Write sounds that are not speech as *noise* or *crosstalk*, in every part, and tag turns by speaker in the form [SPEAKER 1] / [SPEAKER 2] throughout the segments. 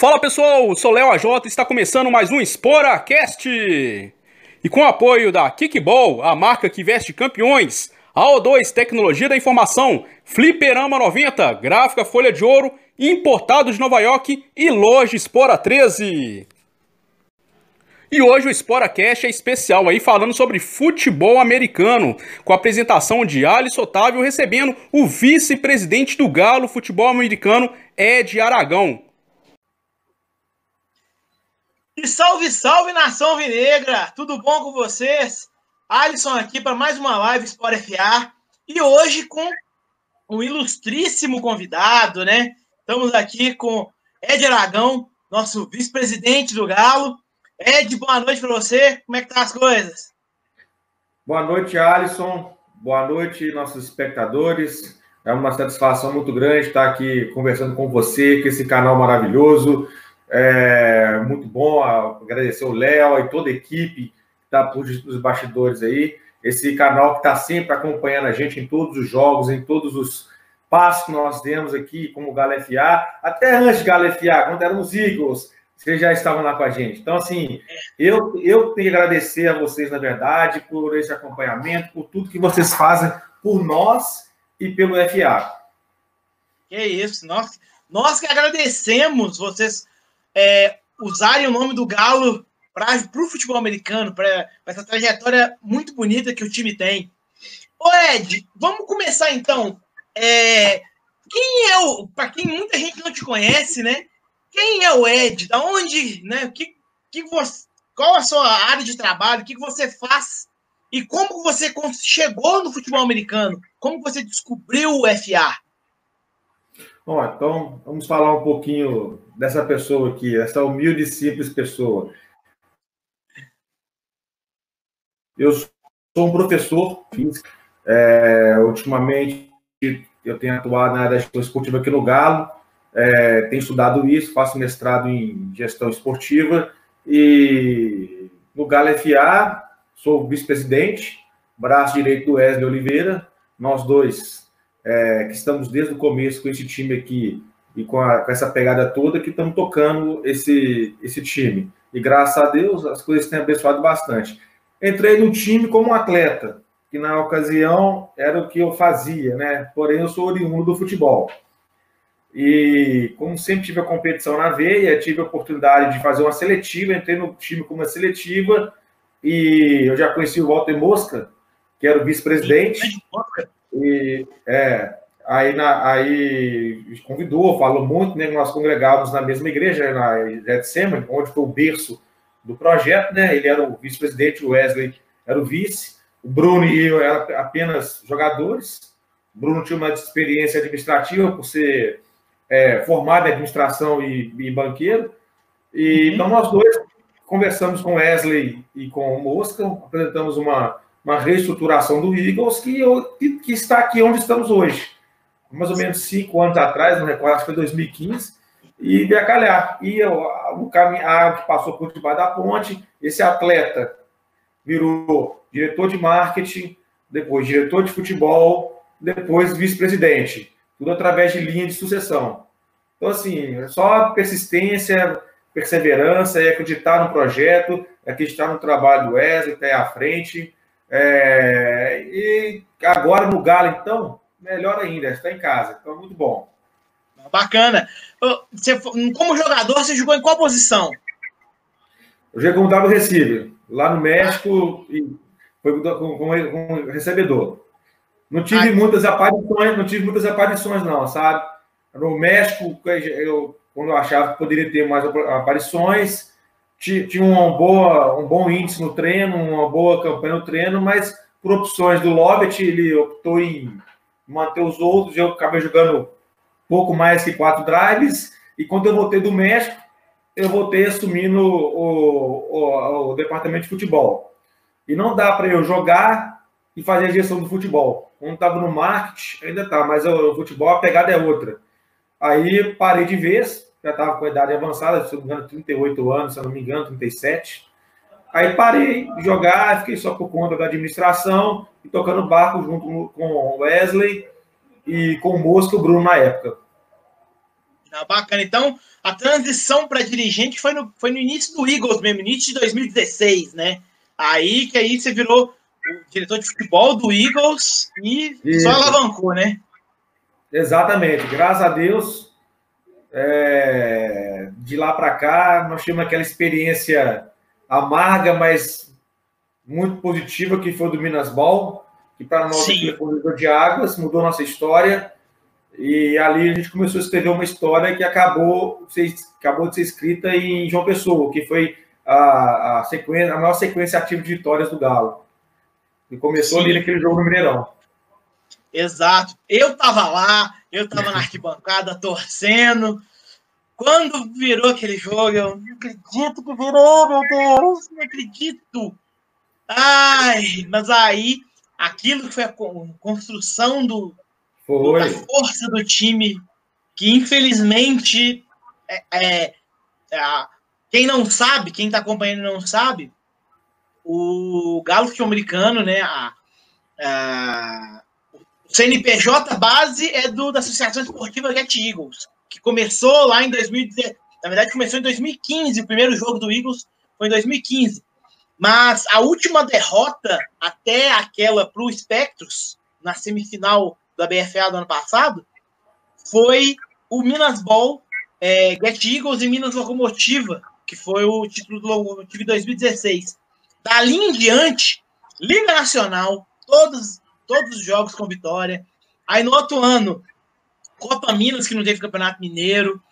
[SPEAKER 1] Fala pessoal, sou Léo AJ e está começando mais um SporaCast. E com o apoio da Kickball, a marca que veste campeões, AO2 Tecnologia da Informação, Fliperama 90, Gráfica Folha de Ouro, importado de Nova York e Loja Spora 13. E hoje o SporaCast é especial aí falando sobre futebol americano, com a apresentação de Alisson Otávio recebendo o vice-presidente do Galo Futebol Americano, Ed Aragão.
[SPEAKER 2] E salve, salve nação vinegra! Tudo bom com vocês? Alisson aqui para mais uma live Sport FA e hoje com um ilustríssimo convidado, né? Estamos aqui com Ed Aragão, nosso vice-presidente do Galo. Ed, boa noite para você. Como é que tá as coisas?
[SPEAKER 3] Boa noite, Alisson. Boa noite, nossos espectadores. É uma satisfação muito grande estar aqui conversando com você, com esse canal maravilhoso. É muito bom agradecer o Léo e toda a equipe que está por os bastidores aí. Esse canal que está sempre acompanhando a gente em todos os jogos, em todos os passos que nós temos aqui, como Galo FA, até antes de Galo FA, quando eram os Eagles, vocês já estavam lá com a gente. Então, assim, eu, eu tenho que agradecer a vocês, na verdade, por esse acompanhamento, por tudo que vocês fazem por nós e pelo FA.
[SPEAKER 2] Que isso, nós, nós que agradecemos vocês é, usarem o nome do Galo para o futebol americano, para essa trajetória muito bonita que o time tem. Ô Ed, vamos começar então. É, quem é o. Para quem muita gente não te conhece, né? Quem é o Ed? Da onde, né? Que, que você, qual a sua área de trabalho? O que, que você faz? E como você chegou no futebol americano? Como você descobriu o FA?
[SPEAKER 3] Bom, então vamos falar um pouquinho dessa pessoa aqui, essa humilde e simples pessoa. Eu sou um professor físico. É, ultimamente eu tenho atuado na área da gestão esportiva aqui no Galo, é, tenho estudado isso, faço mestrado em gestão esportiva e no Galo FA sou vice-presidente, braço direito do Wesley Oliveira, nós dois é, que estamos desde o começo com esse time aqui e com, a, com essa pegada toda que estamos tocando esse, esse time. E graças a Deus as coisas têm abençoado bastante. Entrei no time como atleta, que na ocasião era o que eu fazia, né? Porém, eu sou oriundo do futebol. E como sempre tive a competição na veia, tive a oportunidade de fazer uma seletiva, entrei no time como uma seletiva e eu já conheci o Walter Mosca, que era o vice-presidente. E é, aí, na, aí convidou, falou muito, né? Nós congregávamos na mesma igreja, na Getsemane, onde foi o berço do projeto, né? Ele era o vice-presidente, o Wesley era o vice, o Bruno e eu eram apenas jogadores. O Bruno tinha uma experiência administrativa por ser é, formado em administração e, e banqueiro. E uhum. então nós dois conversamos com Wesley e com o Mosca, apresentamos uma uma reestruturação do Eagles que, que, está aqui onde estamos hoje. Mais ou menos cinco anos atrás, não recordo, acho que foi 2015, e veio a calhar. E o caminho que passou por debaixo da ponte, esse atleta virou diretor de marketing, depois diretor de futebol, depois vice-presidente. Tudo através de linha de sucessão. Então, assim, é só persistência, perseverança, é acreditar no projeto, é acreditar no trabalho do Wesley, que está à frente, é, e agora no Galo, então, melhor ainda, está em casa, então muito bom.
[SPEAKER 2] Bacana. Você, como jogador, você jogou em qual posição?
[SPEAKER 3] Eu joguei como W receiver, lá no México, e foi com, com, com recebedor. Não tive Ai. muitas aparições, não tive muitas aparições, não, sabe? No México, eu, quando eu achava que poderia ter mais aparições, tinha uma boa, um bom índice no treino, uma boa campanha no treino, mas por opções do Lobbit, ele optou em manter os outros, eu acabei jogando pouco mais que quatro drives, e quando eu voltei do México, eu voltei assumindo o, o, o departamento de futebol. E não dá para eu jogar e fazer a gestão do futebol. Quando estava no marketing, ainda tá, mas o futebol, a pegada é outra. Aí parei de vez, já estava com a idade avançada, se não me engano, 38 anos, se eu não me engano, 37. Aí parei de jogar, fiquei só por conta da administração e tocando barco junto com o Wesley e com o Mosca e o Bruno na época.
[SPEAKER 2] Não, bacana. Então, a transição para dirigente foi no, foi no início do Eagles mesmo, início de 2016, né? Aí que aí você virou o diretor de futebol do Eagles e Isso. só alavancou, né?
[SPEAKER 3] Exatamente. Graças a Deus, é, de lá para cá, nós tivemos aquela experiência amarga, mas muito positiva, que foi do Minas Ball, que para nós foi de águas, mudou nossa história. E ali a gente começou a escrever uma história que acabou, acabou de ser escrita em João Pessoa, que foi a, a, sequência, a maior sequência ativa de vitórias do Galo. E começou Sim. ali naquele jogo no Mineirão.
[SPEAKER 2] Exato. Eu tava lá, eu tava na arquibancada torcendo. Quando virou aquele jogo, eu não acredito que virou, meu Deus, não acredito. Ai, mas aí, aquilo que foi a construção do, foi. da força do time, que infelizmente, é, é, é, quem não sabe, quem está acompanhando não sabe, o Galo Americano, né, a, a CNPJ base é do, da Associação Esportiva Get Eagles, que começou lá em 2010. Na verdade, começou em 2015. O primeiro jogo do Eagles foi em 2015. Mas a última derrota até aquela para o Spectros, na semifinal da BFA do ano passado, foi o Minas Ball, é, Get Eagles e Minas Locomotiva, que foi o título do Locomotiva 2016. Dali em diante, Liga Nacional, todos todos os jogos com vitória. Aí no outro ano, Copa Minas, que não teve Campeonato Mineiro,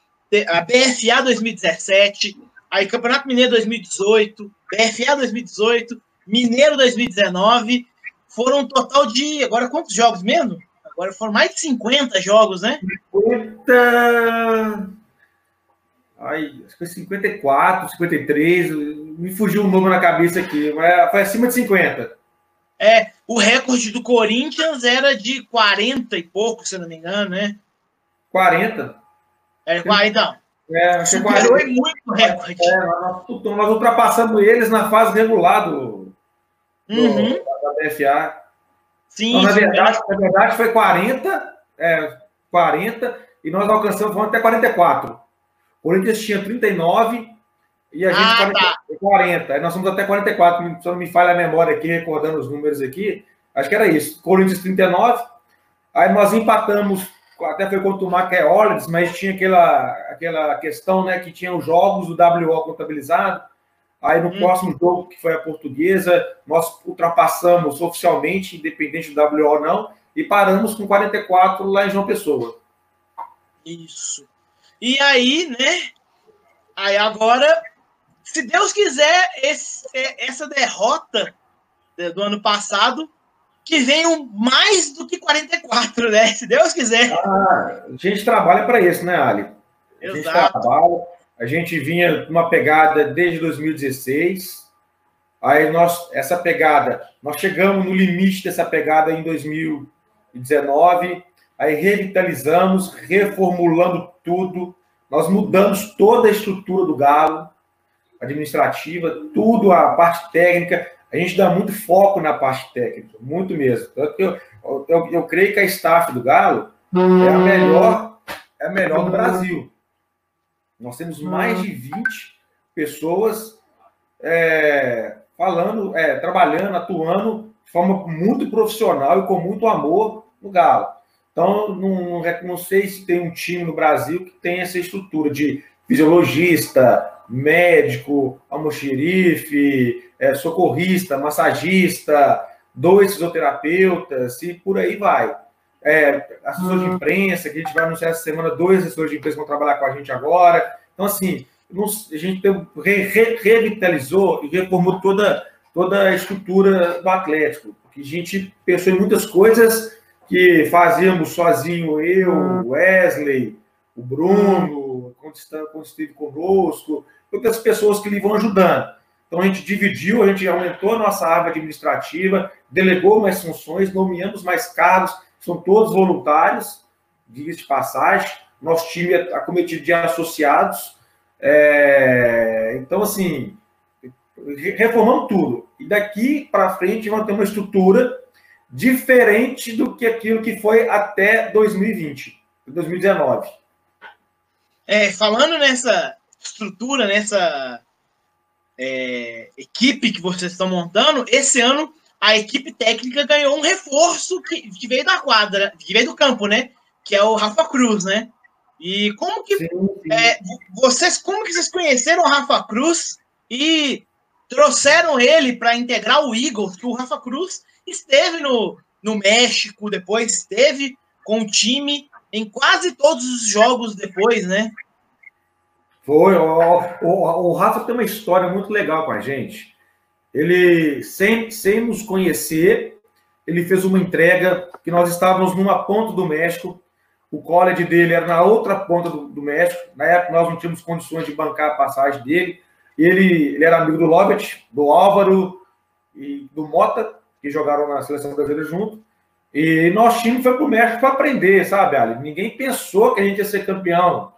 [SPEAKER 2] a BFA 2017, aí Campeonato Mineiro 2018, BFA 2018, Mineiro 2019, foram um total de. Agora quantos jogos mesmo? Agora foram mais de 50 jogos, né?
[SPEAKER 3] 50. Ai, acho que foi 54, 53. Me fugiu um número na cabeça aqui, mas foi acima de 50.
[SPEAKER 2] É, o recorde do Corinthians era de 40 e pouco, se não me engano, né?
[SPEAKER 3] 40.
[SPEAKER 2] É, 40, então. É, Superou 40. muito o recorde. É,
[SPEAKER 3] nós, nós ultrapassando eles na fase regular do, uhum. da BFA. Sim, então, na, verdade, na verdade, foi 40, é, 40, e nós alcançamos até 44. O Corinthians tinha 39 e a gente ah, 40, tá. 40. Aí nós somos até 44. Se não me falha a memória aqui, recordando os números aqui, acho que era isso. Corinthians 39. Aí nós empatamos, até foi contra o Macaé mas tinha aquela, aquela questão, né, que tinha os jogos do WO contabilizado. Aí no hum. próximo jogo, que foi a portuguesa, nós ultrapassamos oficialmente, independente do WO ou não, e paramos com 44 lá em João Pessoa.
[SPEAKER 2] Isso. E aí, né? Aí agora se Deus quiser, esse, essa derrota do ano passado, que venham mais do que 44, né? Se Deus quiser.
[SPEAKER 3] Ah, a gente trabalha para isso, né, Ali? A Exato. gente trabalha, a gente vinha numa pegada desde 2016. Aí nós, essa pegada, nós chegamos no limite dessa pegada em 2019, aí revitalizamos, reformulando tudo, nós mudamos toda a estrutura do Galo, administrativa, tudo, a parte técnica. A gente dá muito foco na parte técnica, muito mesmo. Tanto que eu, eu, eu creio que a staff do Galo é a melhor, é a melhor do Brasil. Nós temos mais de 20 pessoas é, falando, é, trabalhando, atuando de forma muito profissional e com muito amor no Galo. Então, não, não sei se tem um time no Brasil que tem essa estrutura de fisiologista, médico, almoxerife, é, socorrista, massagista, dois fisioterapeutas e por aí vai. É, assessor de uhum. imprensa, que a gente vai anunciar essa semana, dois assessores de imprensa vão trabalhar com a gente agora. Então, assim, a gente re, re, revitalizou e reformou toda, toda a estrutura do Atlético. Porque a gente pensou em muitas coisas que fazíamos sozinho, eu, uhum. Wesley, o Bruno, quando, quando esteve conosco, outras pessoas que lhe vão ajudando. Então a gente dividiu, a gente aumentou a nossa árvore administrativa, delegou mais funções, nomeamos mais cargos, são todos voluntários, diga-se de passagem. Nosso time é acometido de associados. É... Então, assim, reformamos tudo. E daqui para frente vamos ter uma estrutura diferente do que aquilo que foi até 2020, 2019.
[SPEAKER 2] É, falando nessa estrutura, nessa é, equipe que vocês estão montando, esse ano a equipe técnica ganhou um reforço que, que, veio da quadra, que veio do campo, né? Que é o Rafa Cruz, né? E como que sim, sim. É, vocês como que vocês conheceram o Rafa Cruz e trouxeram ele para integrar o Eagles, que o Rafa Cruz esteve no, no México, depois esteve com o time em quase todos os jogos depois, né?
[SPEAKER 3] Foi. O, o, o Rafa tem uma história muito legal com a gente. Ele, sem, sem nos conhecer, ele fez uma entrega que nós estávamos numa ponta do México, o college dele era na outra ponta do, do México. Na época, nós não tínhamos condições de bancar a passagem dele. Ele, ele era amigo do Lobet, do Álvaro e do Mota, que jogaram na seleção brasileira junto. E nosso time foi para o México para aprender, sabe, Ali? Ninguém pensou que a gente ia ser campeão.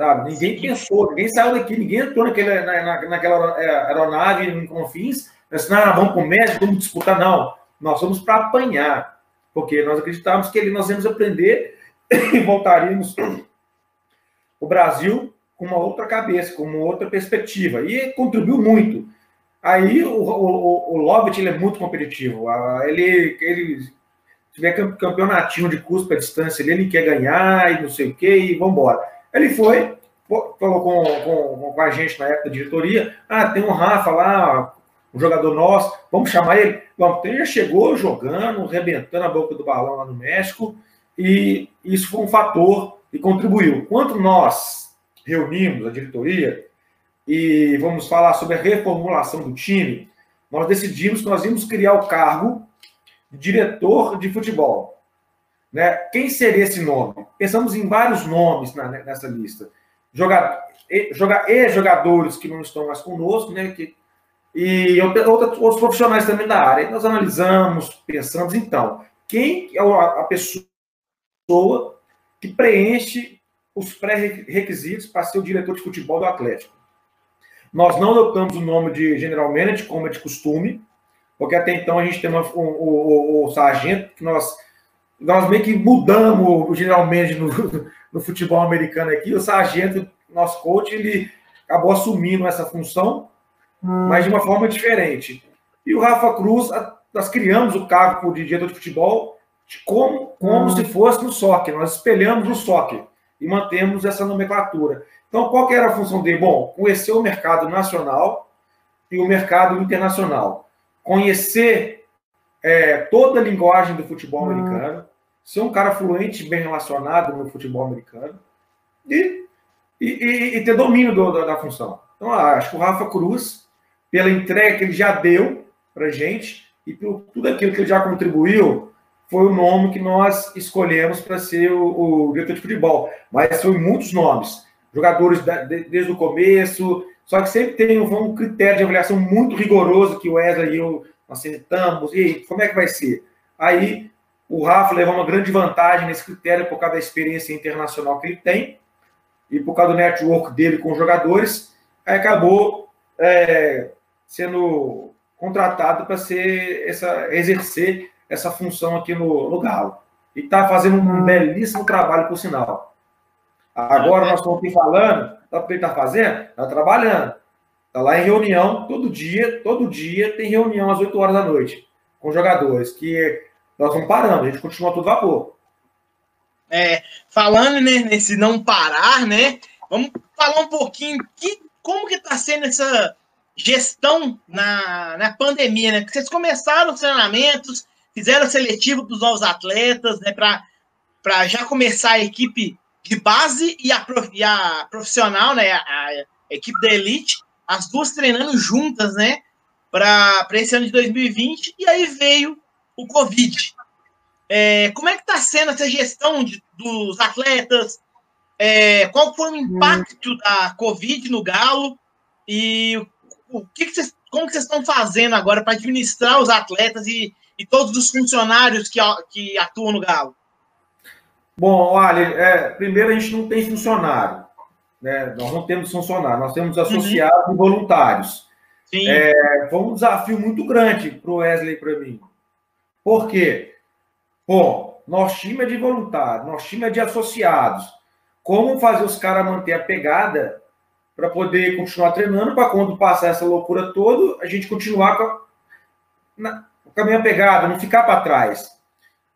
[SPEAKER 3] Sabe? Ninguém pensou, ninguém saiu daqui, ninguém entrou naquele, na, naquela é, aeronave em Confins, pensando, ah, vamos para o México, vamos disputar. Não, nós vamos para apanhar, porque nós acreditávamos que ali nós íamos aprender *coughs* e voltaríamos o Brasil com uma outra cabeça, com uma outra perspectiva. E contribuiu muito. Aí o, o, o Lovett ele é muito competitivo. Ele, ele tiver campeonatinho de custo para distância, ele, ele quer ganhar e não sei o que, e vamos embora. Ele foi, falou com, com, com a gente na época da diretoria: ah, tem um Rafa lá, um jogador nosso, vamos chamar ele. Bom, então ele já chegou jogando, rebentando a boca do balão lá no México, e isso foi um fator e contribuiu. Quando nós reunimos a diretoria e vamos falar sobre a reformulação do time, nós decidimos que nós íamos criar o cargo de diretor de futebol. Né? Quem seria esse nome? Pensamos em vários nomes na, nessa lista. Jogador, e, jogadores que não estão mais conosco, né? Que, e outros profissionais também da área. E nós analisamos, pensamos, então, quem é a pessoa que preenche os pré-requisitos para ser o diretor de futebol do Atlético? Nós não adotamos o nome de General Manager, como é de costume, porque até então a gente tem uma, o, o, o sargento que nós nós meio que mudamos geralmente no, no futebol americano aqui. O sargento, nosso coach, ele acabou assumindo essa função, hum. mas de uma forma diferente. E o Rafa Cruz, nós criamos o cargo de diretor de futebol como, como hum. se fosse no soccer. Nós espelhamos o soccer e mantemos essa nomenclatura. Então, qual que era a função dele? Bom, conhecer o mercado nacional e o mercado internacional. Conhecer é, toda a linguagem do futebol hum. americano, ser um cara fluente, bem relacionado no futebol americano e, e, e ter domínio do, da, da, função. Então, ah, acho que o Rafa Cruz, pela entrega que ele já deu para gente e por tudo aquilo que ele já contribuiu, foi o nome que nós escolhemos para ser o, o diretor de futebol. Mas foi muitos nomes, jogadores da, de, desde o começo, só que sempre tem um, um critério de avaliação muito rigoroso que o Wesley e eu aceitamos. E aí, como é que vai ser? Aí o Rafa levou uma grande vantagem nesse critério por causa da experiência internacional que ele tem e por causa do network dele com os jogadores, aí acabou é, sendo contratado para ser essa exercer essa função aqui no, no Galo. E está fazendo um belíssimo trabalho, por sinal. Agora nós estamos aqui falando, o que ele está fazendo? Está trabalhando. Está lá em reunião todo dia, todo dia tem reunião às 8 horas da noite com jogadores, que nós vamos parando, a gente continua todo vapor.
[SPEAKER 2] É, falando né, nesse não parar, né? Vamos falar um pouquinho que, como que está sendo essa gestão na, na pandemia, né? Que vocês começaram os treinamentos, fizeram seletivo para os novos atletas, né? Para já começar a equipe de base e a, e a profissional, né? A, a, equipe da elite, as duas treinando juntas, né? Para esse ano de 2020, e aí veio o Covid. É, como é que está sendo essa gestão de, dos atletas? É, qual foi o impacto da Covid no Galo? E o que, que vocês, como que vocês estão fazendo agora para administrar os atletas e, e todos os funcionários que, que atuam no Galo?
[SPEAKER 3] Bom, olha, é, primeiro a gente não tem funcionário. Né? Nós não temos funcionário, nós temos associados uhum. e voluntários. Sim. É, foi um desafio muito grande para o Wesley e para mim. Por quê? Bom, nosso time é de voluntários, nosso time é de associados. como fazer os caras manter a pegada para poder continuar treinando, para quando passar essa loucura toda, a gente continuar com a, na, com a minha pegada, não ficar para trás.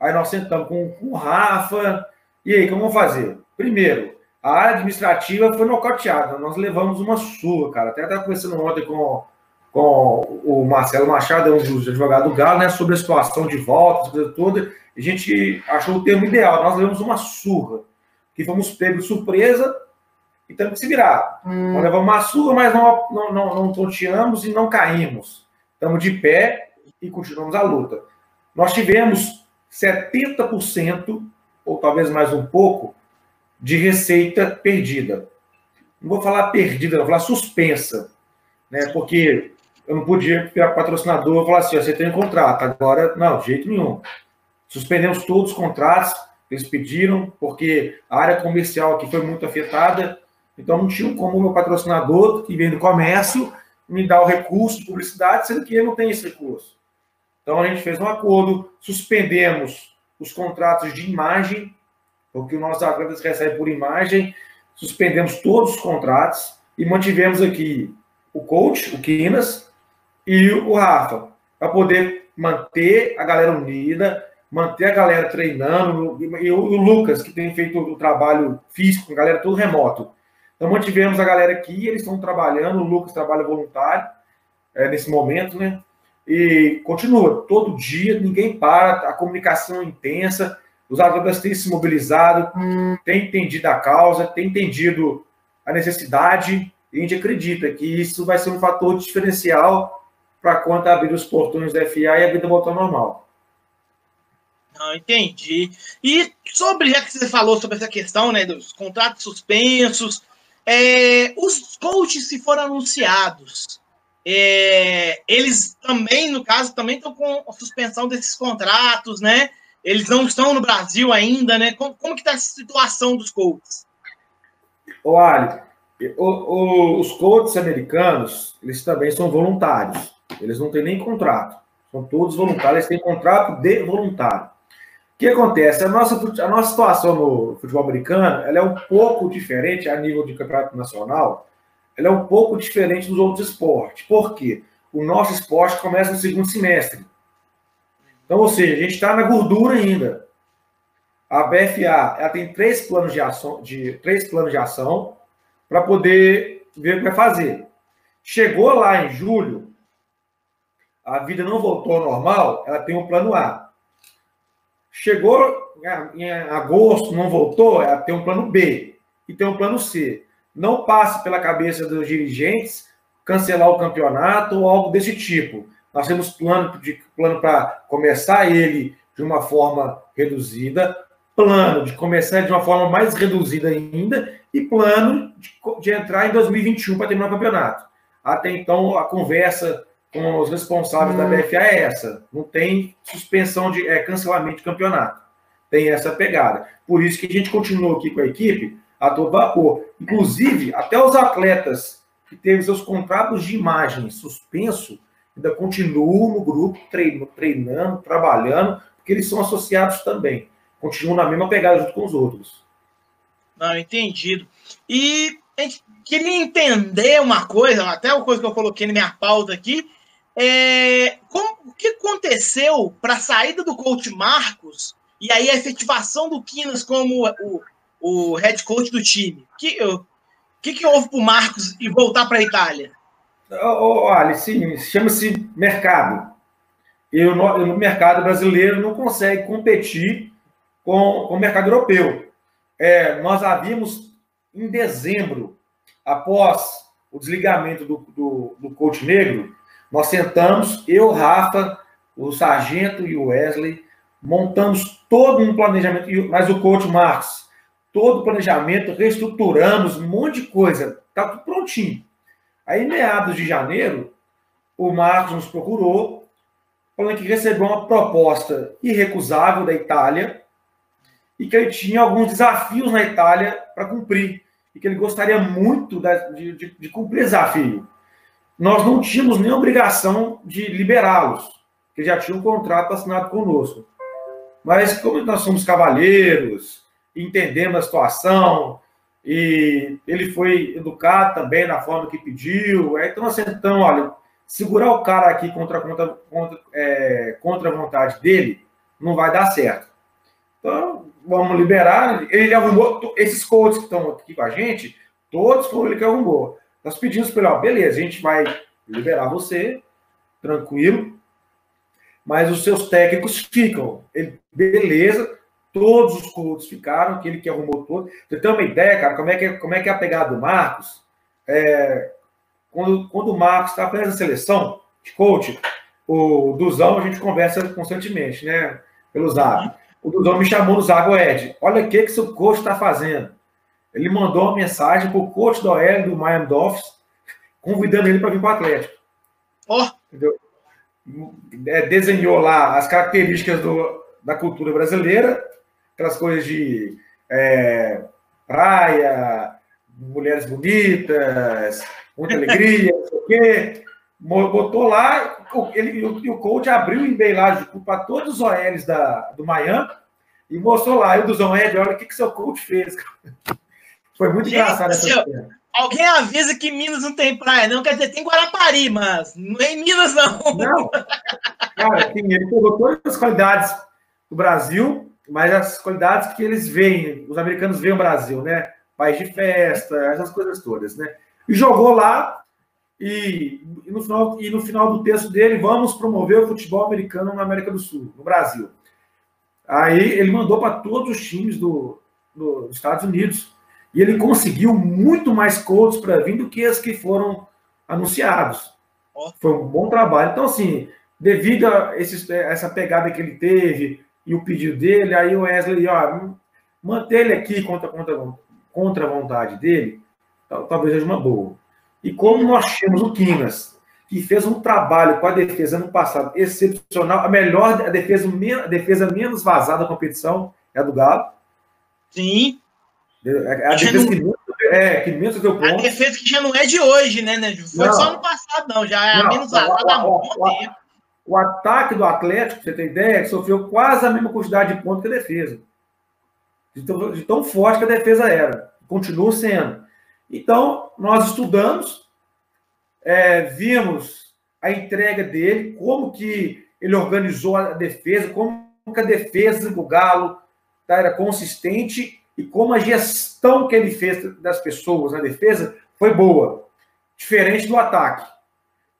[SPEAKER 3] Aí nós sentamos com, com o Rafa, e aí, como vamos fazer? Primeiro, a área administrativa foi nocauteada, nós levamos uma surra, cara. Até estava conversando ontem com, com o Marcelo Machado, um dos advogados do Galo, né, sobre a situação de volta, coisa toda. A gente achou o termo ideal, nós levamos uma surra, que fomos pegos de surpresa e temos que se virar. Hum. Nós levamos uma surra, mas não, não, não, não tonteamos e não caímos. Estamos de pé e continuamos a luta. Nós tivemos 70%, ou talvez mais um pouco, de receita perdida. Não vou falar perdida, vou falar suspensa. Né? Porque eu não podia virar patrocinador e falar assim: você tem um contrato, agora, não, de jeito nenhum. Suspendemos todos os contratos eles pediram, porque a área comercial aqui foi muito afetada, então não tinha como o meu patrocinador, que vem do comércio, me dar o recurso de publicidade, sendo que ele não tem esse recurso. Então a gente fez um acordo, suspendemos os contratos de imagem, porque os nossos atletas recebem por imagem, suspendemos todos os contratos e mantivemos aqui o coach, o Quinas, e o Rafa, para poder manter a galera unida, manter a galera treinando, e o, Lucas, que tem feito o trabalho físico, a galera tudo remoto. Então, mantivemos a galera aqui, eles estão trabalhando, o Lucas trabalha voluntário é, nesse momento, né? E continua, todo dia, ninguém para, a comunicação é intensa, os atletas têm se mobilizado, hum. têm entendido a causa, têm entendido a necessidade, e a gente acredita que isso vai ser um fator diferencial para quando abrir os portões da FA e a vida voltar ao normal.
[SPEAKER 2] Não, entendi. E sobre, já que você falou sobre essa questão, né, dos contratos suspensos, é, os coaches se foram anunciados, é, eles também, no caso, também estão com a suspensão desses contratos, né? Eles não estão no Brasil ainda, né? Como, como que está a situação dos coaches?
[SPEAKER 3] Ô, Ali, o, o, os coaches americanos, eles também são voluntários. Eles não têm nem contrato. São todos voluntários, eles têm contrato de voluntário. O que acontece? A nossa, a nossa situação no futebol americano ela é um pouco diferente a nível de campeonato nacional. Ela é um pouco diferente dos outros esportes. Por quê? O nosso esporte começa no segundo semestre. Então, ou seja, a gente está na gordura ainda. A BFA ela tem três planos de ação, de, três planos de ação para poder ver o que vai fazer. Chegou lá em julho, a vida não voltou ao normal, ela tem um plano A. Chegou em agosto, não voltou, é ter um plano B e tem um plano C. Não passe pela cabeça dos dirigentes cancelar o campeonato ou algo desse tipo. Nós temos plano de plano para começar ele de uma forma reduzida, plano de começar de uma forma mais reduzida ainda e plano de, de entrar em 2021 para terminar o campeonato. Até então, a conversa com os responsáveis hum. da BFA é essa. Não tem suspensão de é, cancelamento de campeonato. Tem essa pegada. Por isso que a gente continuou aqui com a equipe a todo vapor. Inclusive, até os atletas que teve seus contratos de imagem suspenso ainda continuam no grupo, treino, treinando, trabalhando, porque eles são associados também. Continuam na mesma pegada junto com os outros.
[SPEAKER 2] Não, entendido. E a gente queria entender uma coisa, até uma coisa que eu coloquei na minha pauta aqui, é, como, o que aconteceu para a saída do coach Marcos e aí a efetivação do Quinas como o, o head coach do time? O que, que, que houve para o Marcos e voltar para a Itália?
[SPEAKER 3] Olha, sim, chama-se mercado. E o, mercado brasileiro não consegue competir com, com o mercado europeu. É, nós havíamos, em dezembro, após o desligamento do, do, do coach negro, nós sentamos, eu, Rafa, o Sargento e o Wesley, montamos todo um planejamento, mas o coach Marcos, todo o planejamento, reestruturamos um monte de coisa, está tudo prontinho. Aí, meados de janeiro, o Marcos nos procurou, falando que recebeu uma proposta irrecusável da Itália e que ele tinha alguns desafios na Itália para cumprir e que ele gostaria muito de, de, de cumprir desafio nós não tínhamos nem obrigação de liberá-los, porque já tinham um contrato assinado conosco. Mas como nós somos cavalheiros, entendemos a situação, e ele foi educado também na forma que pediu. Então, assim, então, olha, segurar o cara aqui contra, contra, contra, é, contra a vontade dele não vai dar certo. Então, vamos liberar. Ele arrumou, esses coaches que estão aqui com a gente, todos foram ele que arrumou. Nós pedimos para ele, ó, beleza, a gente vai liberar você, tranquilo, mas os seus técnicos ficam. Ele, beleza, todos os coaches ficaram, aquele que arrumou todo. Você tem uma ideia, cara, como é que, é, como é, que é a pegada do Marcos? É, quando, quando o Marcos está fazendo a seleção de coach, o Duzão a gente conversa constantemente, né? Pelo Zap. O Duzão me chamou no Zago Ed. Olha o que, que seu coach está fazendo. Ele mandou uma mensagem para o coach do OL do Miami Dolphins, convidando ele para vir para o Atlético.
[SPEAKER 2] Oh.
[SPEAKER 3] Entendeu? É, desenhou lá as características do, da cultura brasileira, aquelas coisas de é, praia, mulheres bonitas, muita alegria, *laughs* não sei o quê. Botou lá, ele, e o coach abriu o lá para todos os OLs da, do Miami e mostrou lá. E o Duzão Ed, olha o que, que seu coach fez. Foi muito Gente, engraçado essa
[SPEAKER 2] cena. Alguém avisa que Minas não tem praia, não. Quer dizer, tem Guarapari, mas não é em Minas, não. Não.
[SPEAKER 3] Cara, ele pegou todas as qualidades do Brasil, mas as qualidades que eles veem, os americanos veem o Brasil, né? País de festa, essas coisas todas, né? E jogou lá e, e, no final, e no final do texto dele, vamos promover o futebol americano na América do Sul, no Brasil. Aí ele mandou para todos os times do, do, dos Estados Unidos. E ele conseguiu muito mais coaches para vir do que as que foram anunciados. Foi um bom trabalho. Então, assim, devido a, esses, essa pegada que ele teve e o pedido dele, aí o Wesley, ó, manter ele aqui contra, contra, contra a vontade dele, talvez seja uma boa. E como nós tínhamos o Quinas, que fez um trabalho com a defesa no passado excepcional, a melhor a defesa, a defesa menos vazada da competição é a do Galo.
[SPEAKER 2] Sim.
[SPEAKER 3] A, a defesa não... que, menos, é, que menos deu ponto.
[SPEAKER 2] A defesa que já não é de hoje, né, né? Foi não. só no passado, não. Já é não, a menos vazada há muito
[SPEAKER 3] tempo. O ataque do Atlético, você ter ideia, sofreu quase a mesma quantidade de pontos que a defesa. De tão, de tão forte que a defesa era. Continua sendo. Então, nós estudamos, é, vimos a entrega dele, como que ele organizou a defesa, como que a defesa do Galo tá, era consistente e como a gestão que ele fez das pessoas na defesa foi boa, diferente do ataque.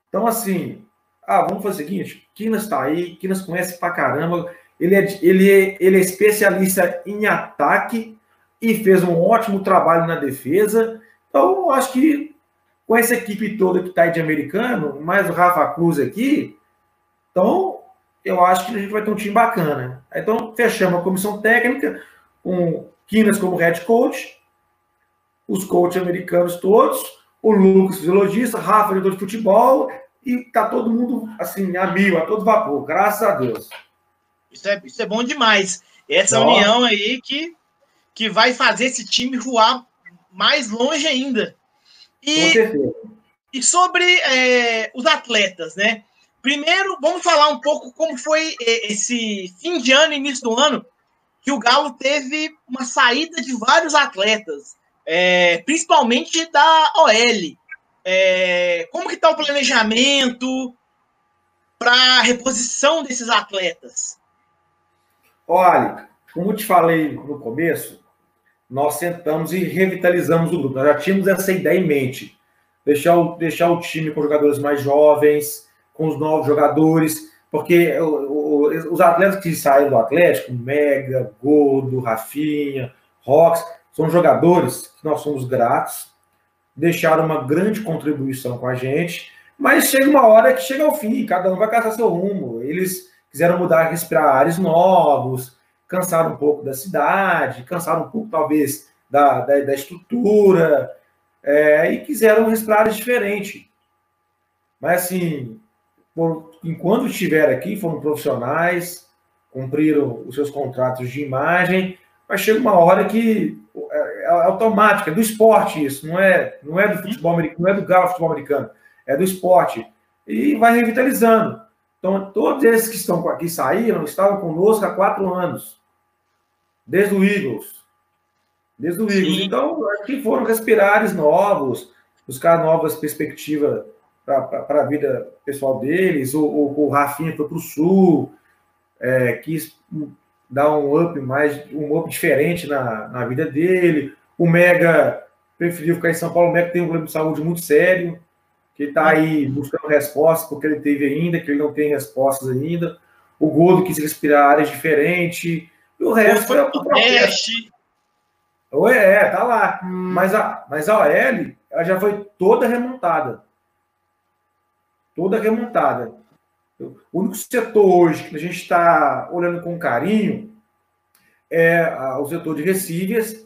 [SPEAKER 3] Então, assim, ah, vamos fazer o seguinte: Kinas está aí, Kinas conhece pra caramba, ele é, ele, é, ele é especialista em ataque e fez um ótimo trabalho na defesa. Então, acho que com essa equipe toda que está aí de americano, mais o Rafa Cruz aqui, então eu acho que a gente vai ter um time bacana. Então, fechamos a comissão técnica, com Kinas como head coach, os coaches americanos todos, o Lucas, fisiologista, Rafa, diretor de futebol, e tá todo mundo assim, a mil, a todo vapor, graças a Deus.
[SPEAKER 2] Isso é, isso é bom demais. Essa Nossa. união aí que, que vai fazer esse time voar mais longe ainda. E, e sobre é, os atletas, né? Primeiro, vamos falar um pouco como foi é, esse fim de ano, início do ano, que o Galo teve uma saída de vários atletas, é, principalmente da OL. É, como que está o planejamento para reposição desses atletas?
[SPEAKER 3] Olha, como eu te falei no começo, nós sentamos e revitalizamos o grupo. Nós já tínhamos essa ideia em mente. Deixar o, deixar o time com jogadores mais jovens, com os novos jogadores, porque o, o, os atletas que saíram do Atlético, Mega, Gordo, Rafinha, Rox, são jogadores que nós somos gratos, deixaram uma grande contribuição com a gente, mas chega uma hora que chega ao fim, cada um vai caçar seu rumo. Eles quiseram mudar, respirar ares novos, cansaram um pouco da cidade, cansaram um pouco, talvez, da, da, da estrutura, é, e quiseram respirar ares diferentes. Mas, assim, por, enquanto estiver aqui, foram profissionais, cumpriram os seus contratos de imagem, mas chega uma hora que automática, é do esporte isso, não é, não é do futebol americano, não é do galo futebol americano, é do esporte. E vai revitalizando. Então, todos esses que estão aqui saíram estavam conosco há quatro anos, desde o Eagles. Desde o Eagles. Então, acho que foram respirares novos, buscar novas perspectivas para a vida pessoal deles. O, o, o Rafinha foi para o Sul, é, quis dar um up mais, um up diferente na, na vida dele. O Mega preferiu ficar em São Paulo. O Mega tem um problema de saúde muito sério, que está aí buscando respostas, porque ele teve ainda, que ele não tem respostas ainda. O Gordo quis respirar áreas diferentes. E o resto
[SPEAKER 2] foi é o teste.
[SPEAKER 3] É, tá lá. Hum. Mas, a, mas a OL ela já foi toda remontada. Toda remontada. O único setor hoje que a gente está olhando com carinho é o setor de receivers,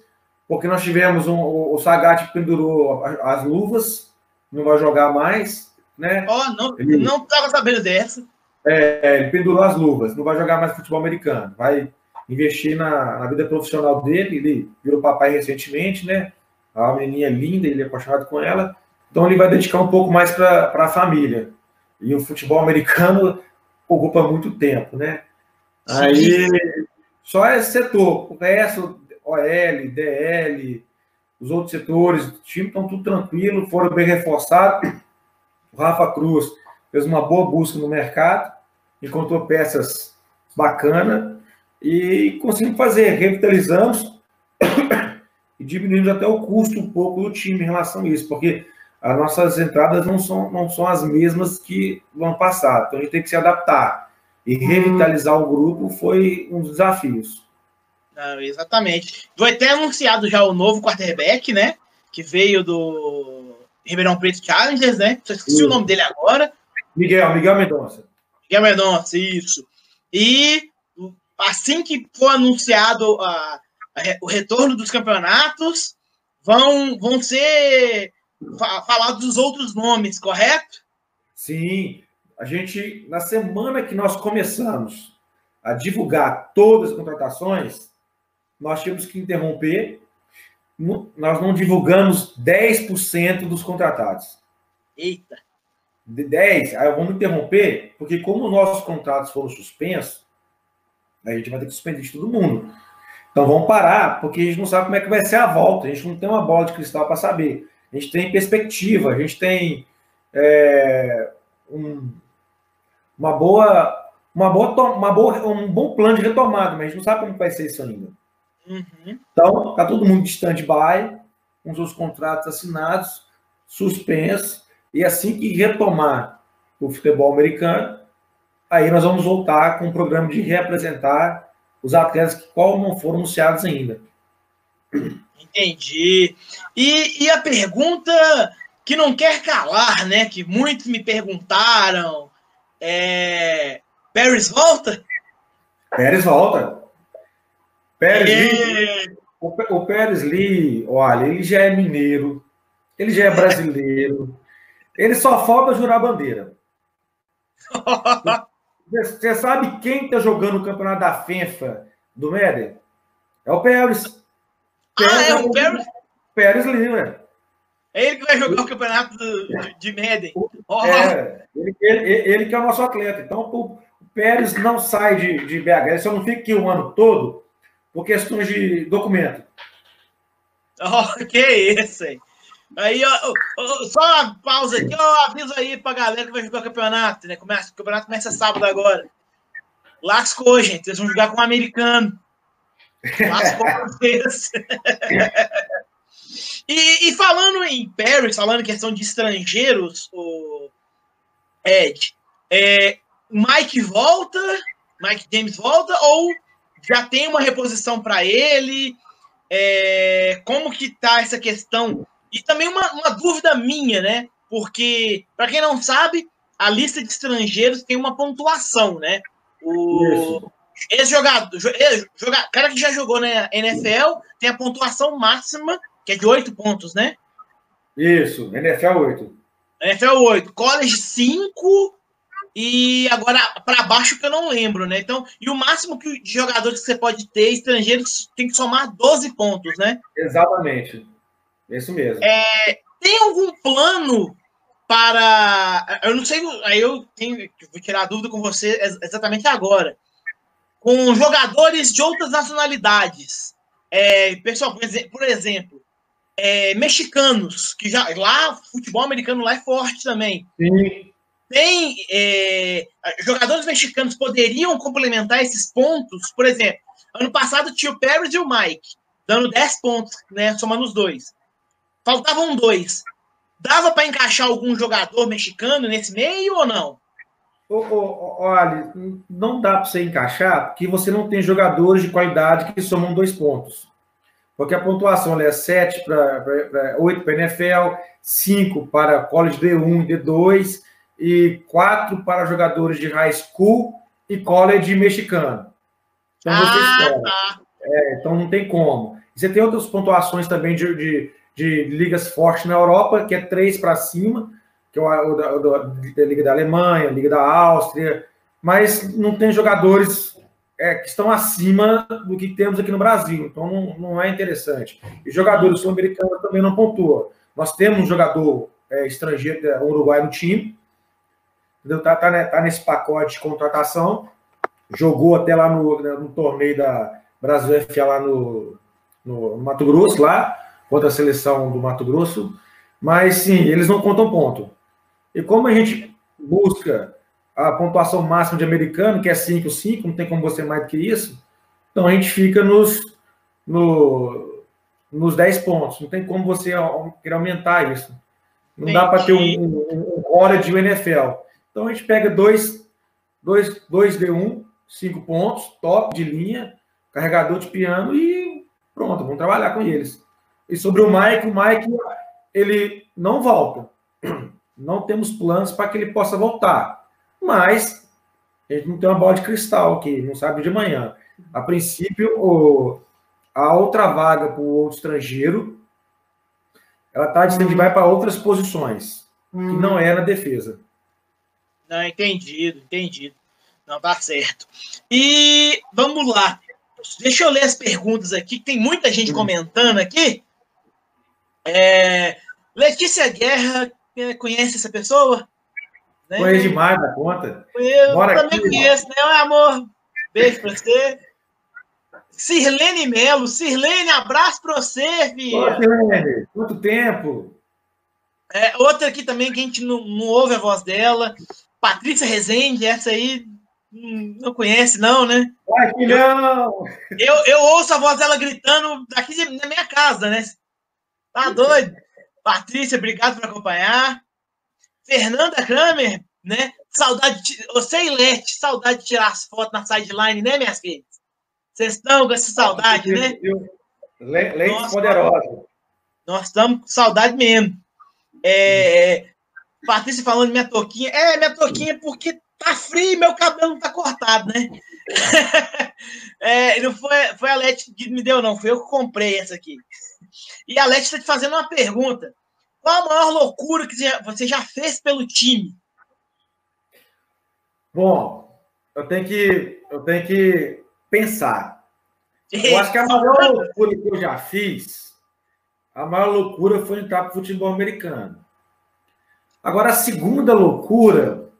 [SPEAKER 3] porque nós tivemos um, o Sagat pendurou as luvas, não vai jogar mais, né?
[SPEAKER 2] Oh, não, ele, não estava sabendo dessa.
[SPEAKER 3] É, ele pendurou as luvas, não vai jogar mais futebol americano, vai investir na, na vida profissional dele, ele virou papai recentemente, né? A menininha linda, ele é apaixonado com ela, então ele vai dedicar um pouco mais para a família. E o futebol americano ocupa muito tempo, né? Aí só esse setor, o resto, OL, DL, os outros setores do time estão tudo tranquilo, foram bem reforçados. O Rafa Cruz fez uma boa busca no mercado, encontrou peças bacanas e conseguimos fazer, revitalizamos *coughs* e diminuímos até o custo um pouco do time em relação a isso, porque as nossas entradas não são, não são as mesmas que vão passar. Então a gente tem que se adaptar. E uhum. revitalizar o grupo foi um dos desafios.
[SPEAKER 2] Não, exatamente. Foi até anunciado já o novo quarterback, né? Que veio do Ribeirão Preto Challengers, né? Só esqueci o nome dele agora.
[SPEAKER 3] Miguel, Miguel Mendonça.
[SPEAKER 2] Miguel Mendonça, isso. E assim que for anunciado a, a, o retorno dos campeonatos, vão, vão ser falar dos outros nomes, correto?
[SPEAKER 3] Sim. A gente, na semana que nós começamos a divulgar todas as contratações, nós tínhamos que interromper. Nós não divulgamos 10% dos contratados.
[SPEAKER 2] Eita!
[SPEAKER 3] De 10, aí vamos interromper, porque como nossos contratos foram suspensos, a gente vai ter que suspender de todo mundo. Então vamos parar, porque a gente não sabe como é que vai ser a volta, a gente não tem uma bola de cristal para saber a gente tem perspectiva, a gente tem é, um, uma boa, uma boa, uma boa, um bom plano de retomada, mas a gente não sabe como vai ser isso ainda. Uhum. Então, está todo mundo de stand-by, com seus contratos assinados, suspensos, e assim que retomar o futebol americano, aí nós vamos voltar com um programa de reapresentar os atletas que qual não foram anunciados ainda.
[SPEAKER 2] Entendi. E, e a pergunta que não quer calar, né? Que muitos me perguntaram. É... Pérez volta?
[SPEAKER 3] Pérez volta. Pérez. Lee, o, o Pérez Lee, olha, ele já é mineiro, ele já é brasileiro, ele só falta jurar bandeira. *laughs* Você sabe quem está jogando o campeonato da FENFA do Méder? É o Pérez.
[SPEAKER 2] Ah, é o Pérez?
[SPEAKER 3] Pérez Lima.
[SPEAKER 2] É ele que vai jogar o campeonato de, de Madden.
[SPEAKER 3] Oh. É, ele, ele, ele, que é o nosso atleta. Então, o Pérez não sai de, de BH, ele só não fica aqui o ano todo por questões de documento. *laughs*
[SPEAKER 2] Oh, que isso, hein? Aí, ó, ó, só uma pausa aqui, ó, aviso aí pra galera que vai jogar o campeonato, né? Começa, o campeonato começa sábado agora. Lascou, gente. Vocês vão jogar com um americano. *laughs* e, e, falando em Paris, falando em questão de estrangeiros, o Ed, é, Mike volta, Mike James volta ou já tem uma reposição para ele? É, como que tá essa questão? E também uma, uma dúvida minha, né? Porque, para quem não sabe, a lista de estrangeiros tem uma pontuação, né? O, esse jogador, joga, cara que já jogou na NFL tem a pontuação máxima, que é de 8 pontos, né?
[SPEAKER 3] Isso, NFL 8.
[SPEAKER 2] NFL 8, college 5 e agora para baixo que eu não lembro, né? Então, e o máximo que de jogadores que você pode ter, estrangeiros, tem que somar 12 pontos, né?
[SPEAKER 3] Exatamente. Isso mesmo.
[SPEAKER 2] É, tem algum plano para. Eu não sei, aí eu tenho, vou tirar a dúvida com você exatamente agora com jogadores de outras nacionalidades. É, pessoal, por exemplo, é, mexicanos, que já lá, futebol americano lá é forte também.
[SPEAKER 3] Sim.
[SPEAKER 2] Tem é, jogadores mexicanos poderiam complementar esses pontos, por exemplo, ano passado tinha o Pérez e o Mike, dando 10 pontos, né, somando os dois. Faltavam dois. Dava para encaixar algum jogador mexicano nesse meio ou não?
[SPEAKER 3] olha, não dá para você encaixar porque você não tem jogadores de qualidade que somam dois pontos. Porque a pontuação é 7 para 8 para NFL, 5 para college D1 e D2 e 4 para jogadores de high school e college mexicano. Então ah, Tá. É, então não tem como. Você tem outras pontuações também de, de, de ligas fortes na Europa, que é 3 para cima, que é o, o, da Liga da Alemanha, Liga da Áustria, mas não tem jogadores é, que estão acima do que temos aqui no Brasil, então não, não é interessante. E jogadores sul-americanos também não pontuam. Nós temos um jogador é, estrangeiro, é, uruguai no time, entendeu? Tá, tá, tá, nesse pacote de contratação, jogou até lá no, né, no torneio da Brasil FA lá no, no, no Mato Grosso, lá, contra a seleção do Mato Grosso, mas sim, eles não contam ponto. E como a gente busca a pontuação máxima de americano, que é 5, 5, não tem como você mais do que isso, então a gente fica nos, no, nos 10 pontos. Não tem como você querer aumentar isso. Não Entendi. dá para ter um, um, um hora de NFL. Então a gente pega dois, dois, dois D1, 5 pontos, top de linha, carregador de piano e pronto, vamos trabalhar com eles. E sobre o Mike, o Mike ele não volta *clears throat* não temos planos para que ele possa voltar. Mas a gente não tem uma bola de cristal aqui, não sabe de manhã. A princípio, o, a outra vaga para o outro estrangeiro, ela está dizendo que vai para outras posições, que não é na defesa.
[SPEAKER 2] Não, entendido, entendido. Não, tá certo. E vamos lá. Deixa eu ler as perguntas aqui, que tem muita gente hum. comentando aqui. É, Letícia Guerra é, conhece essa pessoa?
[SPEAKER 3] Né? Conhece demais da conta.
[SPEAKER 2] Eu Bora também aqui, conheço, né, amor? Beijo pra você. Sirlene Melo. Sirlene, abraço pra você, filha.
[SPEAKER 3] Sirlene, quanto tempo?
[SPEAKER 2] É, outra aqui também que a gente não, não ouve a voz dela. Patrícia Rezende, essa aí hum, não conhece, não, né?
[SPEAKER 3] Ai, que não!
[SPEAKER 2] Eu, eu ouço a voz dela gritando daqui na minha casa, né? Tá doido? Patrícia, obrigado por acompanhar. Fernanda Kramer, né? Saudade de. Você e Lete, saudade de tirar as fotos na sideline, né, minhas filhas? Vocês estão com essa saudade, né?
[SPEAKER 3] Leite poderosa.
[SPEAKER 2] Nós estamos com saudade mesmo. É, Patrícia falando minha toquinha. É, minha toquinha porque tá frio e meu cabelo não tá cortado, né? *laughs* é, não foi, foi a Leti que me deu, não. Foi eu que comprei essa aqui. E a Leti está te fazendo uma pergunta. Qual a maior loucura que você já fez pelo time?
[SPEAKER 3] Bom, eu tenho que, eu tenho que pensar. Eu acho que a maior *laughs* loucura que eu já fiz, a maior loucura foi entrar para o futebol americano. Agora, a segunda loucura,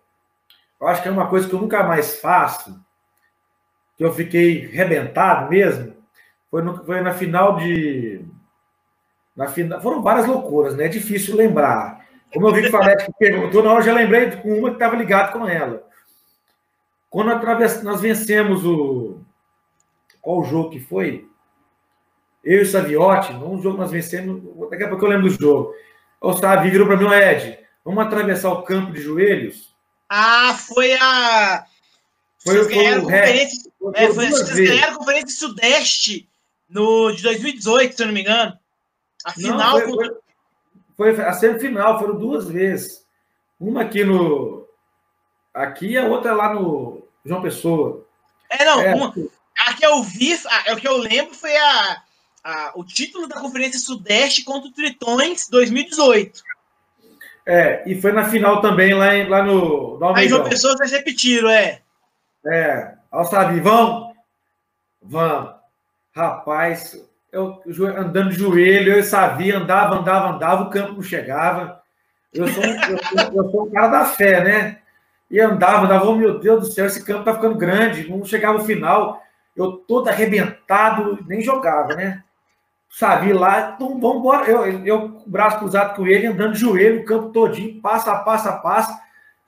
[SPEAKER 3] eu acho que é uma coisa que eu nunca mais faço, que eu fiquei rebentado mesmo, foi, no, foi na final de na final, foram várias loucuras, né? É difícil lembrar. Como eu vi que o Fabete *laughs* perguntou, na hora eu já lembrei de uma que estava ligado com ela. Quando nós vencemos o. Qual o jogo que foi? Eu e o Saviotti, um jogo nós vencemos. Daqui a pouco eu lembro do jogo. O Savi virou para mim, Ed, vamos atravessar o campo de joelhos?
[SPEAKER 2] Ah, foi a. Foi, vocês ganharam, foi conferência, é, foi, vocês ganharam a Conferência Sudeste no, de 2018, se eu não me engano. A final. Não, foi,
[SPEAKER 3] foi, foi, a semifinal, foram duas vezes. Uma aqui no. Aqui e a outra lá no João Pessoa.
[SPEAKER 2] É, não. É, uma, a que eu vi, a, o que eu lembro foi a, a, o título da Conferência Sudeste contra o Tritões 2018.
[SPEAKER 3] É, e foi na final também lá, em, lá no,
[SPEAKER 2] no Aí João Pessoa vocês repetiram, é.
[SPEAKER 3] É, Alçavi, vão? Vamos. Rapaz, eu andando de joelho, eu sabia, andava, andava, andava, o campo não chegava. Eu sou, eu, sou, eu sou um cara da fé, né? E andava, andava, oh, meu Deus do céu, esse campo tá ficando grande, não chegava o final. Eu todo arrebentado, nem jogava, né? Sabe, lá, então vamos embora. Eu, eu, braço cruzado com ele, andando de joelho, o campo todinho, passo a passo a passo.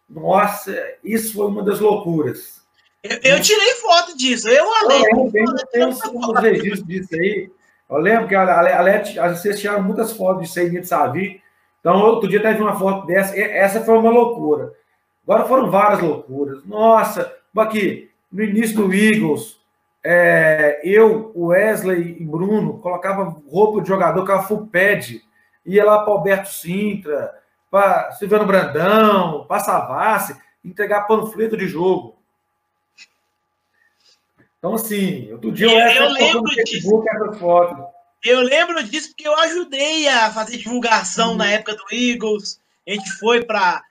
[SPEAKER 3] Nossa, isso foi uma das loucuras.
[SPEAKER 2] Eu, eu tirei foto disso, eu, Ale.
[SPEAKER 3] Eu tenho, tenho uns registros disso aí. Eu lembro que a Alete, vocês tiraram muitas fotos de 100 de Savi. Então, outro dia teve uma foto dessa. Essa foi uma loucura. Agora foram várias loucuras. Nossa, aqui, no início do Eagles, é, eu, Wesley e Bruno colocava roupa de jogador, ficava full pad, ia lá para Alberto Sintra, para Silvano Brandão, para Savassi, entregar panfleto de jogo. Então, assim, outro dia
[SPEAKER 2] eu, eu lembro Facebook essa foto. Eu lembro disso porque eu ajudei a fazer divulgação uhum. na época do Eagles. A gente foi para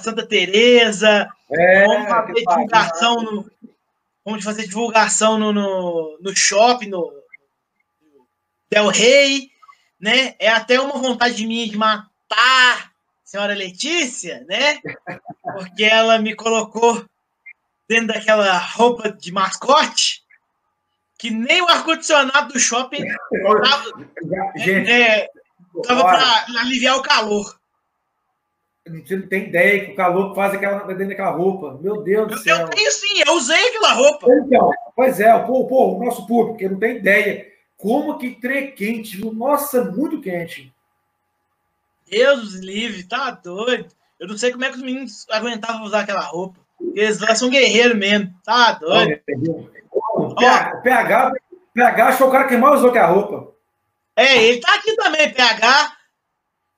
[SPEAKER 2] Santa Teresa, é, vamos fazer divulgação no, Vamos fazer divulgação no, no, no shopping, no Del Rey, né? É até uma vontade minha de matar a senhora Letícia, né? Porque ela me colocou dentro daquela roupa de mascote que nem o ar-condicionado do shopping *laughs* tava, Gente, é, tava para aliviar o calor.
[SPEAKER 3] Você não tem ideia que o calor faz aquela, dentro daquela roupa. Meu Deus do céu.
[SPEAKER 2] Eu tenho sim, eu usei aquela roupa.
[SPEAKER 3] Então, pois é, pô, pô, o nosso público, que não tem ideia. Como que trem quente, nossa, muito quente.
[SPEAKER 2] Deus livre, tá doido. Eu não sei como é que os meninos aguentavam usar aquela roupa. Eles lá são guerreiros mesmo, tá doido.
[SPEAKER 3] O PH, PH, PH achou o cara que mais usou que a roupa.
[SPEAKER 2] É, ele tá aqui também, PH.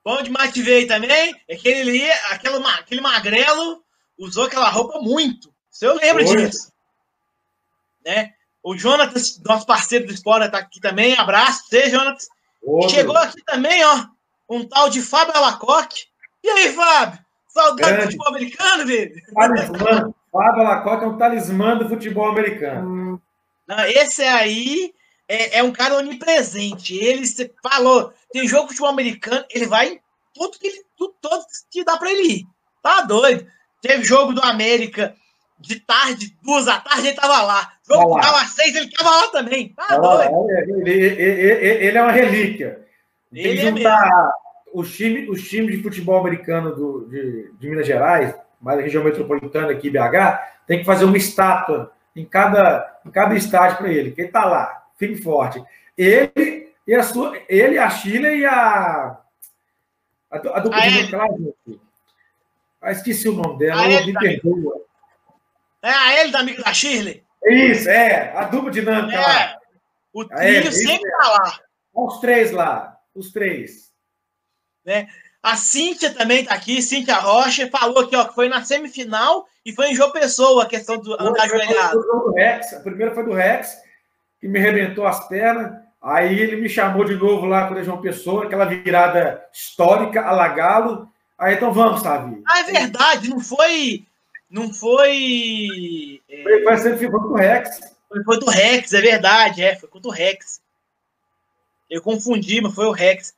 [SPEAKER 2] Bom demais te ver aí também. Aquele ali, aquele, aquele magrelo, usou aquela roupa muito. Se eu lembro Oi. disso. Né? O Jonatas, nosso parceiro do Esporte, tá aqui também. Abraço você, Jonatas. Oi. Chegou aqui também, ó, um tal de Fábio Alacoque. E aí, Fábio? Saudade do futebol americano, velho?
[SPEAKER 3] Talismã. Fábio Alacoque é um talismã do futebol americano.
[SPEAKER 2] Não, esse aí é, é um cara onipresente. Ele falou, tem jogo de futebol americano, ele vai em tudo que, ele, tudo, tudo que dá para ele ir. Tá doido. Teve jogo do América de tarde, duas da tarde, ele tava lá. Jogo que tava às seis, ele tava lá também. Tá doido.
[SPEAKER 3] Ele, ele, ele, é uma relíquia. Tem ele é é os times os time de futebol americano do, de, de Minas Gerais, mais a região metropolitana aqui, BH, tem que fazer uma estátua em cada, em cada estádio para ele, que ele tá lá, firme forte. Ele e a sua, ele, a Chile e a. A, a dupla a de lá, Ah, esqueci o nome dela, a me perdoa.
[SPEAKER 2] É a ele da amiga da Shirley?
[SPEAKER 3] Isso, é, a dupla dinâmica é, lá.
[SPEAKER 2] O sempre é. tá lá.
[SPEAKER 3] Os três lá, os três.
[SPEAKER 2] Né? A Cíntia também tá aqui, Cíntia Rocha, falou aqui, ó, que foi na semifinal e foi em João Pessoa a questão do andar ajoelhado.
[SPEAKER 3] A primeira foi do Rex, que me arrebentou as pernas. Aí ele me chamou de novo lá com o João Pessoa, aquela virada histórica, alagá-lo. Aí então vamos, sabe?
[SPEAKER 2] Ah, é verdade, não foi. Não foi.
[SPEAKER 3] É... Foi, foi, foi do Rex.
[SPEAKER 2] Foi, foi do Rex, é verdade, é, foi contra o Rex. Eu confundi, mas foi o Rex.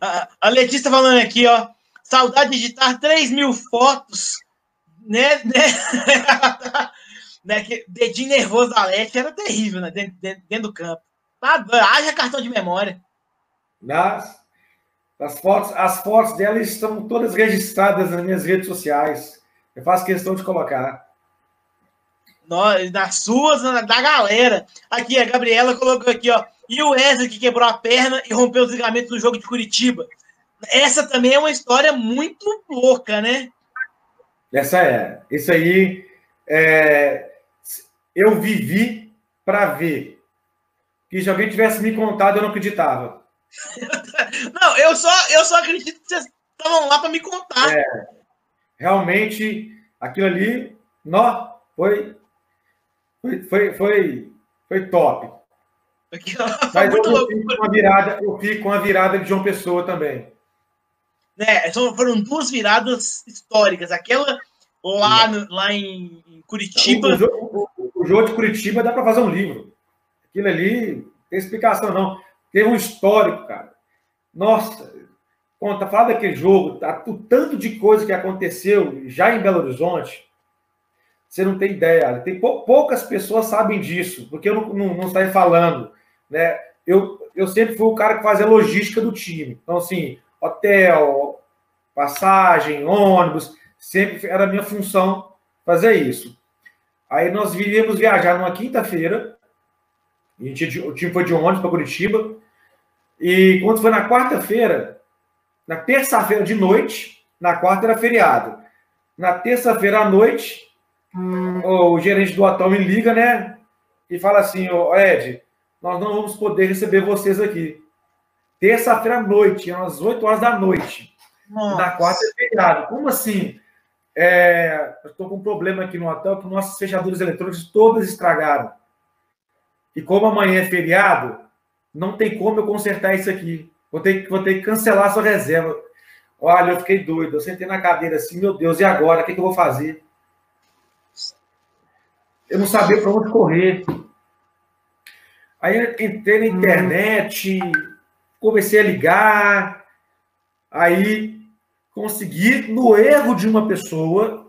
[SPEAKER 2] A, a Letícia tá falando aqui, ó. Saudade de editar 3 mil fotos, né? né? *laughs* né? Que dedinho nervoso da Leti era terrível, né? Dentro, dentro, dentro do campo. Tá, haja cartão de memória.
[SPEAKER 3] Nas, as, fotos, as fotos dela estão todas registradas nas minhas redes sociais. Eu faço questão de colocar.
[SPEAKER 2] nas suas, na, da galera. Aqui, a Gabriela colocou aqui, ó. E o Wesley que quebrou a perna e rompeu os ligamentos no jogo de Curitiba. Essa também é uma história muito louca, né?
[SPEAKER 3] Essa é. Isso aí, é, eu vivi para ver que se alguém tivesse me contado, eu não acreditava. *laughs*
[SPEAKER 2] não, eu só, eu só acredito que vocês estavam lá para me contar. É,
[SPEAKER 3] realmente, aquilo ali, nó, foi, foi, foi, foi, foi top. Mas eu, eu fico com a virada, eu fico com a virada de João Pessoa também.
[SPEAKER 2] Né, foram duas viradas históricas. Aquela lá, no, lá em Curitiba.
[SPEAKER 3] O, o, jogo de Curitiba dá para fazer um livro. Aquilo ali, tem explicação não. Teve um histórico, cara. Nossa, conta, fala daquele jogo, tá, o tanto de coisa que aconteceu já em Belo Horizonte, você não tem ideia. Tem poucas pessoas sabem disso, porque eu não, não, não saio falando. Né? Eu, eu sempre fui o cara que fazia logística do time. Então, assim, hotel, passagem, ônibus, sempre era a minha função fazer isso. Aí nós viríamos viajar numa quinta-feira, o time foi de ônibus para Curitiba, e quando foi na quarta-feira, na terça-feira de noite, na quarta era feriado. Na terça-feira à noite, hum. o gerente do hotel me liga, né? E fala assim, ô Ed, nós não vamos poder receber vocês aqui. Terça-feira à noite, às 8 horas da noite. Nossa. Na quarta é feriado. Como assim? É, eu estou com um problema aqui no hotel que nossas fechaduras eletrônicas todas estragaram. E como amanhã é feriado, não tem como eu consertar isso aqui. Vou ter, vou ter que cancelar a sua reserva. Olha, eu fiquei doido. Eu sentei na cadeira assim, meu Deus, e agora? O que, que eu vou fazer? Eu não sabia para onde correr. Aí entrei na hum. internet, comecei a ligar, aí consegui, no erro de uma pessoa,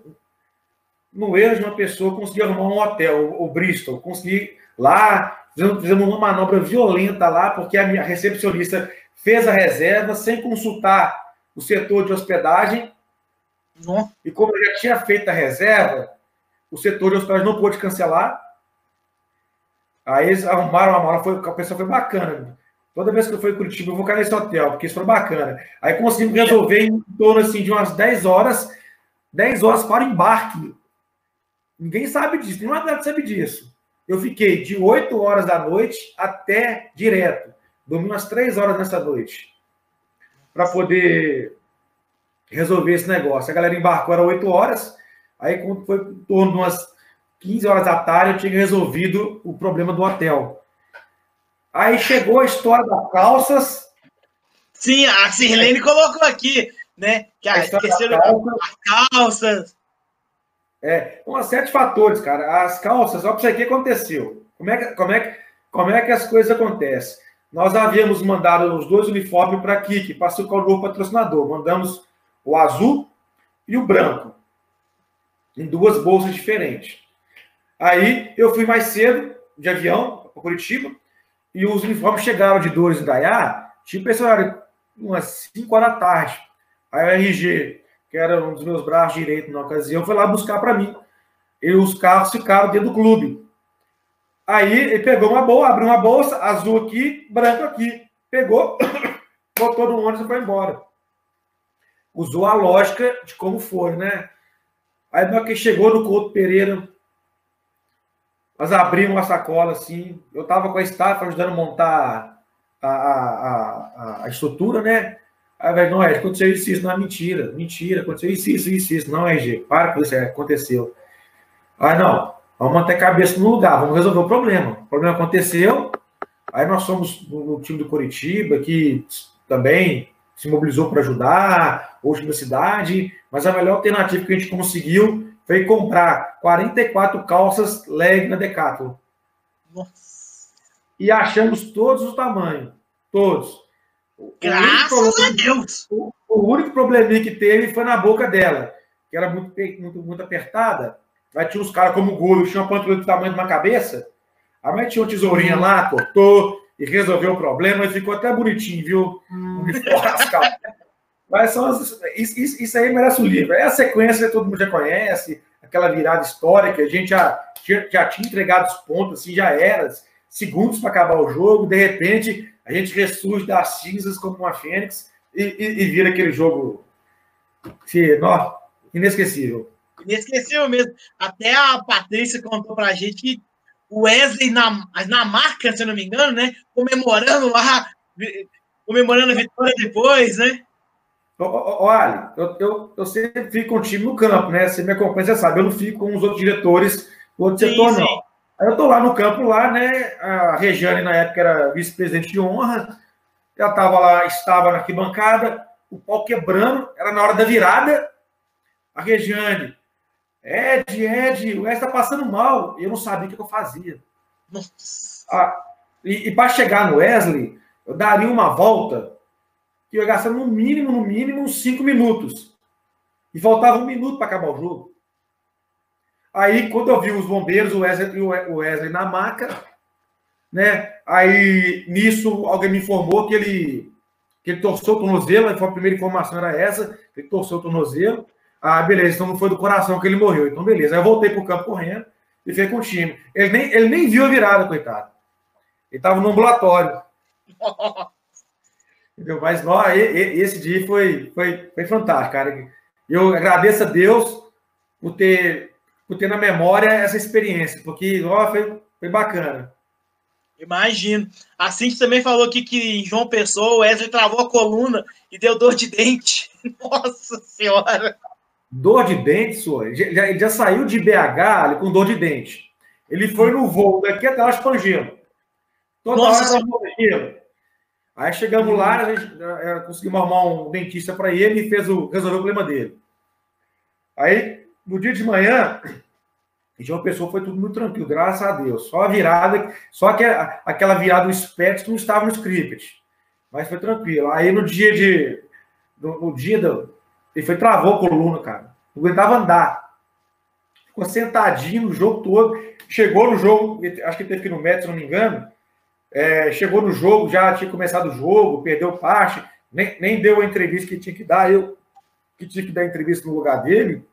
[SPEAKER 3] no erro de uma pessoa, consegui arrumar um hotel, o Bristol, consegui lá, fizemos uma manobra violenta lá, porque a minha recepcionista fez a reserva sem consultar o setor de hospedagem. E como eu já tinha feito a reserva, o setor de hospedagem não pôde cancelar. Aí eles arrumaram uma mala, foi, a pessoa foi bacana. Toda vez que eu fui em Curitiba, eu vou cair nesse hotel, porque isso foi bacana. Aí conseguimos resolver em torno assim, de umas 10 horas, 10 horas para o embarque. Ninguém sabe disso, nenhuma atleta sabe disso. Eu fiquei de 8 horas da noite até direto. Dormi umas 3 horas nessa noite. Para poder resolver esse negócio. A galera embarcou, era 8 horas. Aí, quando foi em torno de umas 15 horas da tarde, eu tinha resolvido o problema do hotel. Aí chegou a história das calças.
[SPEAKER 2] Sim, a Sirlene colocou aqui, né? Que a, esqueceram calça. as calças.
[SPEAKER 3] É, uma série de fatores, cara. As calças, olha para você o que aconteceu. Como é que, como, é, que, como é que as coisas acontecem? Nós havíamos mandado os dois uniformes para a Kik, para o novo patrocinador. Mandamos o azul e o branco, em duas bolsas diferentes. Aí eu fui mais cedo de avião para Curitiba e os uniformes chegaram de Dores em Dayá, tipo esse horário, umas 5 horas da tarde. Aí o RG, que era um dos meus braços direitos na ocasião, foi lá buscar para mim. E os carros ficaram dentro do clube. Aí ele pegou uma bolsa, abriu uma bolsa, azul aqui, branco aqui. Pegou, *coughs* botou no ônibus e foi embora. Usou a lógica de como foi, né? Aí, que chegou no Couto Pereira, nós abrimos uma sacola assim. Eu estava com a estafa ajudando a montar a, a, a, a estrutura, né? Aí, velho, não, é, aconteceu isso, isso, não é mentira, mentira, aconteceu isso, isso, isso, isso, não, RG, para com isso, é, aconteceu. Aí, não, vamos manter a cabeça no lugar, vamos resolver o problema. O problema aconteceu, aí nós somos no, time do Curitiba, que também se mobilizou para ajudar, hoje da cidade, mas a melhor alternativa que a gente conseguiu foi comprar 44 calças leg na Decathlon. Nossa. E achamos todos os tamanhos. Todos.
[SPEAKER 2] Graças a Deus!
[SPEAKER 3] O, o, único probleminha que teve foi na boca dela, que era muito, muito, muito apertada. Aí tinha uns caras como o Golo, tinha uma panturrilha do tamanho de uma cabeça. A mãe tinha uma tesourinha lá, cortou e resolveu o problema e ficou até bonitinho, viu? Hum. *laughs* Mas são as, isso, isso, aí merece um livro. É a sequência, todo mundo já conhece, aquela virada histórica, a gente já, já tinha entregado os pontos, assim, já era, segundos para acabar o jogo, de repente a gente ressurge das cinzas como uma fênix e, e, e vira aquele jogo que, inesquecível.
[SPEAKER 2] Inesquecível mesmo. Até a Patrícia contou para a gente que o Wesley na, na marca, se eu não me engano, né? Comemorando lá, comemorando a vitória depois, né?
[SPEAKER 3] Olha, eu, eu, eu sempre fico com o time no campo, né? Você me acompanha, você sabe, eu não fico com os outros diretores do outro sim, setor, sim. não. Aí eu tô lá no campo, lá, né? A Regiane, na época, era vice-presidente de honra, ela estava lá, estava na arquibancada, o pau quebrando, era na hora da virada. A Regiane, Ed, Ed, o Ed está passando mal. Eu não sabia o que eu fazia. Ah, e, e para chegar no Wesley, eu daria uma volta que ia gastar no mínimo, no mínimo, uns cinco minutos. E faltava um minuto para acabar o jogo. Aí, quando eu vi os bombeiros, o Wesley, o Wesley na maca, né? Aí, nisso, alguém me informou que ele, que ele torceu o tornozelo, a primeira informação era essa, ele torceu o tornozelo. Ah, beleza, então não foi do coração que ele morreu. Então, beleza. Aí eu voltei pro campo correndo e fiquei com o time. Ele nem, ele nem viu a virada, coitado. Ele estava no ambulatório. *laughs* Entendeu? Mas ó, esse dia foi, foi, foi fantástico, cara. Eu agradeço a Deus por ter, por ter na memória essa experiência, porque ó, foi, foi bacana.
[SPEAKER 2] Imagino. A Cintia também falou aqui que em João Pessoa o Wesley travou a coluna e deu dor de dente. *laughs* Nossa Senhora!
[SPEAKER 3] Dor de dente, senhor? Ele já, já saiu de BH com dor de dente. Ele foi no voo daqui até lá Espangelo. Toda Nossa hora gelo. Aí chegamos lá, a gente é, conseguimos arrumar um dentista para ele e fez o, resolveu o problema dele. Aí, no dia de manhã, de uma pessoa foi tudo muito tranquilo, graças a Deus. Só a virada, só que a, aquela virada do SPECT não estava no script. Mas foi tranquilo. Aí no dia de. No, no dia do. Ele foi travou a coluna, cara. Não aguentava andar. Ficou sentadinho no jogo todo. Chegou no jogo, acho que teve que ir no médico, se não me engano. É, chegou no jogo, já tinha começado o jogo, perdeu parte, nem, nem deu a entrevista que tinha que dar. Eu que tinha que dar entrevista no lugar dele.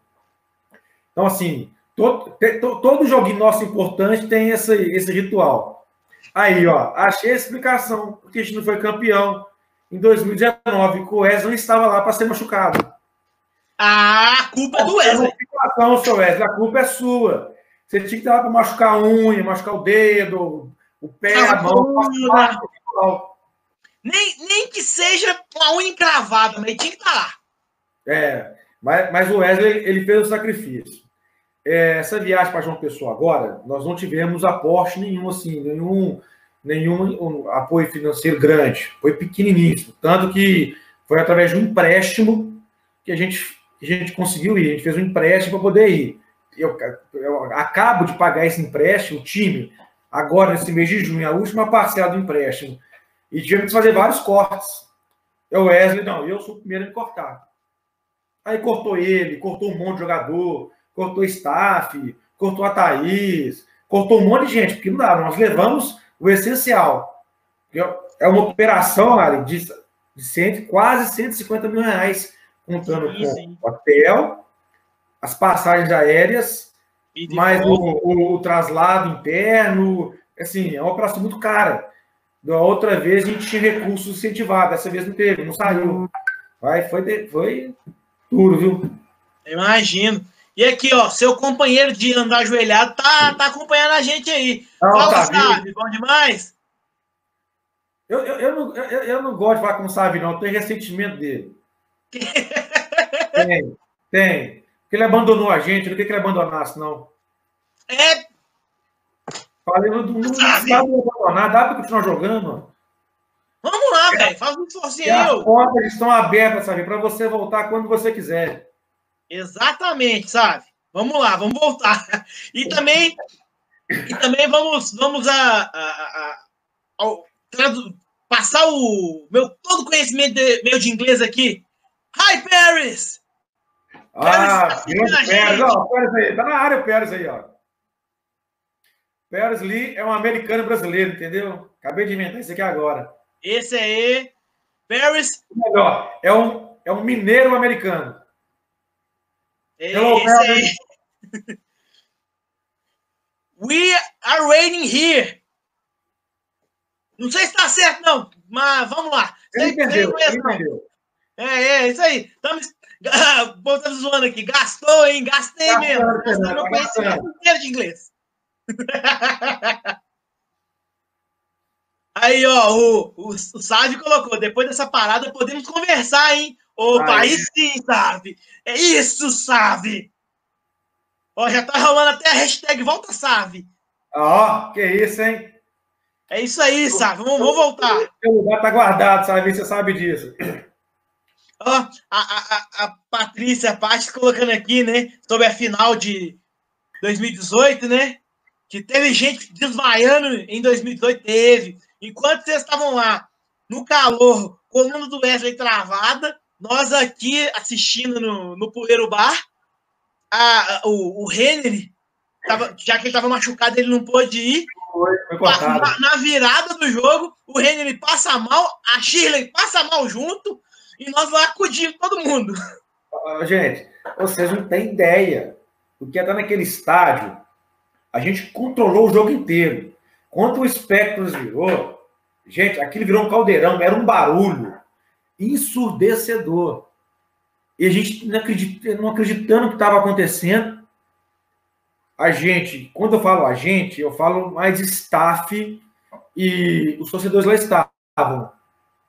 [SPEAKER 3] Então, assim, Todo, todo joguinho nosso importante tem esse, esse ritual. Aí, ó, achei a explicação porque a gente não foi campeão em 2019, que o Wesley não estava lá para ser machucado.
[SPEAKER 2] Ah, a culpa é do Wesley.
[SPEAKER 3] Não, seu Wesley, a culpa é sua. Você tinha que estar lá para machucar a unha, machucar o dedo, o pé, a, a mão.
[SPEAKER 2] Nem, nem que seja uma unha encravada, mas tinha que estar lá.
[SPEAKER 3] É, mas, mas o Wesley ele fez o sacrifício. É, essa viagem para João Pessoa agora, nós não tivemos aporte nenhum, assim, nenhum, nenhum apoio financeiro grande. Foi pequeniníssimo. Tanto que foi através de um empréstimo que a gente, que a gente conseguiu ir. A gente fez um empréstimo para poder ir. Eu, eu, acabo de pagar esse empréstimo, o time, agora nesse mês de junho, a última parcela do empréstimo. E tivemos que fazer vários cortes. Eu, Wesley, não, eu sou o primeiro a cortar. Aí cortou ele, cortou um monte de jogador cortou staff, cortou a Thaís, cortou um monte de gente, porque não dá, nós levamos o essencial. É uma operação, Ari, de, de cento, quase 150 mil reais, contando sim, sim. com o hotel, as passagens aéreas, mais o, o, o, traslado interno, assim, é uma operação muito cara. Da outra vez a gente tinha recursos incentivados, dessa vez não teve, não saiu. Vai, foi, foi duro, viu?
[SPEAKER 2] Imagino. E aqui, ó, seu companheiro de andar ajoelhado tá, tá acompanhando a gente aí. Não, Fala, tá, sabe, bom demais?
[SPEAKER 3] Eu, eu, eu, não, eu, eu não gosto de falar como sabe, não. Eu tenho ressentimento dele. *laughs* tem, tem. Porque ele abandonou a gente, não quer que ele abandonasse, não.
[SPEAKER 2] É.
[SPEAKER 3] Falei, não, não, sabe abandonar, dá pra continuar jogando.
[SPEAKER 2] Vamos lá, é, velho. Faz um esforcinho aí.
[SPEAKER 3] As portas estão abertas, sabe? Para você voltar quando você quiser.
[SPEAKER 2] Exatamente, sabe? Vamos lá, vamos voltar. E também, e também vamos, vamos a, a, a, a passar o meu todo conhecimento de, meu de inglês aqui. Hi, Paris!
[SPEAKER 3] Ah, Paris, tá Paris, ó, Paris aí, tá na área o Paris aí, ó. Paris Lee é um americano brasileiro, entendeu? Acabei de inventar isso aqui agora.
[SPEAKER 2] Esse aí, Paris.
[SPEAKER 3] Melhor, é um, é um mineiro americano.
[SPEAKER 2] Hello, Esse We are waiting here. Não sei se está certo, não, mas vamos lá.
[SPEAKER 3] Ele entendeu, ele entendeu.
[SPEAKER 2] É, é, isso aí. Estamos, *laughs* estamos zoando aqui. Gastou, hein? Gastei tá mesmo. Gastou meu conhecimento inteiro de inglês. *laughs* Aí, ó, o, o, o colocou, depois dessa parada podemos conversar, hein? Opa, aí, aí sim, Sávio. É isso, Sávio. Ó, já tá rolando até a hashtag Volta Sávio.
[SPEAKER 3] Ó, que isso, hein?
[SPEAKER 2] É isso aí, Sávio. Vamos, vamos voltar.
[SPEAKER 3] O lugar tá guardado, sabe? Você sabe disso.
[SPEAKER 2] Ó, a, a, a Patrícia Paes colocando aqui, né? Sobre a final de 2018, né? Que teve gente desmaiando em 2018, teve. Enquanto vocês estavam lá no calor, coluna do Wesley travada, nós aqui assistindo no, no Poeiro Bar, a, a, o, o Henry, tava, já que ele estava machucado, ele não pôde ir, Foi, foi. Na, na, virada do jogo, o Henry passa mal, a Shirley passa mal junto, e nós lá acudimos todo mundo.
[SPEAKER 3] Gente, vocês não têm ideia do que é estar naquele estádio. A gente controlou o jogo inteiro. Quando o Spectros virou, gente, aquilo virou um caldeirão, era um barulho ensurdecedor. E a gente não, acredita, não acreditando no que estava acontecendo. A gente, quando eu falo a gente, eu falo mais staff e os torcedores lá estavam.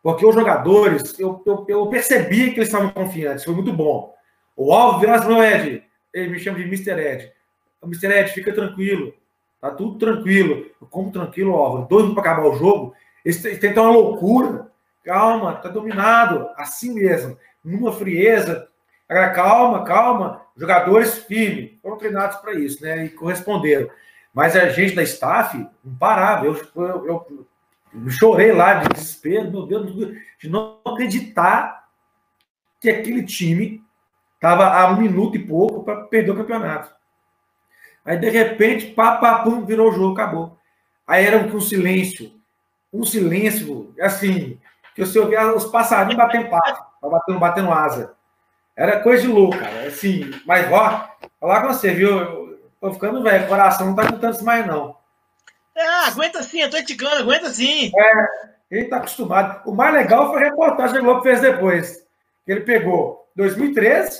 [SPEAKER 3] Porque os jogadores, eu, eu, eu percebi que eles estavam confiantes, foi muito bom. O Alvo virou no Ed, ele me chama de Mr. Ed. Mr. Ed, fica tranquilo, tá tudo tranquilo. Eu como tranquilo, Álvaro, dois para acabar o jogo. Eles tentam uma loucura. Calma, tá dominado, assim mesmo, numa frieza. Agora, calma, calma. Jogadores firmes, foram treinados para isso, né? E corresponderam. Mas a gente da staff não parava. Eu, eu eu chorei lá de desespero, meu Deus, de não acreditar que aquele time estava a um minuto e pouco para perder o campeonato. Aí, de repente, pá, pá, pum, virou o jogo, acabou. Aí era um silêncio, um silêncio, assim, que você ouvia os passarinhos batendo papo, batendo, batendo asa. Era coisa de louco, cara. Assim, mas, ó, falar com você, viu? Eu tô ficando velho, coração não tá contando isso mais, não.
[SPEAKER 2] É, aguenta sim, atleticano, aguenta sim.
[SPEAKER 3] É, ele está acostumado. O mais legal foi a reportagem que o Globo fez depois. Ele pegou 2013,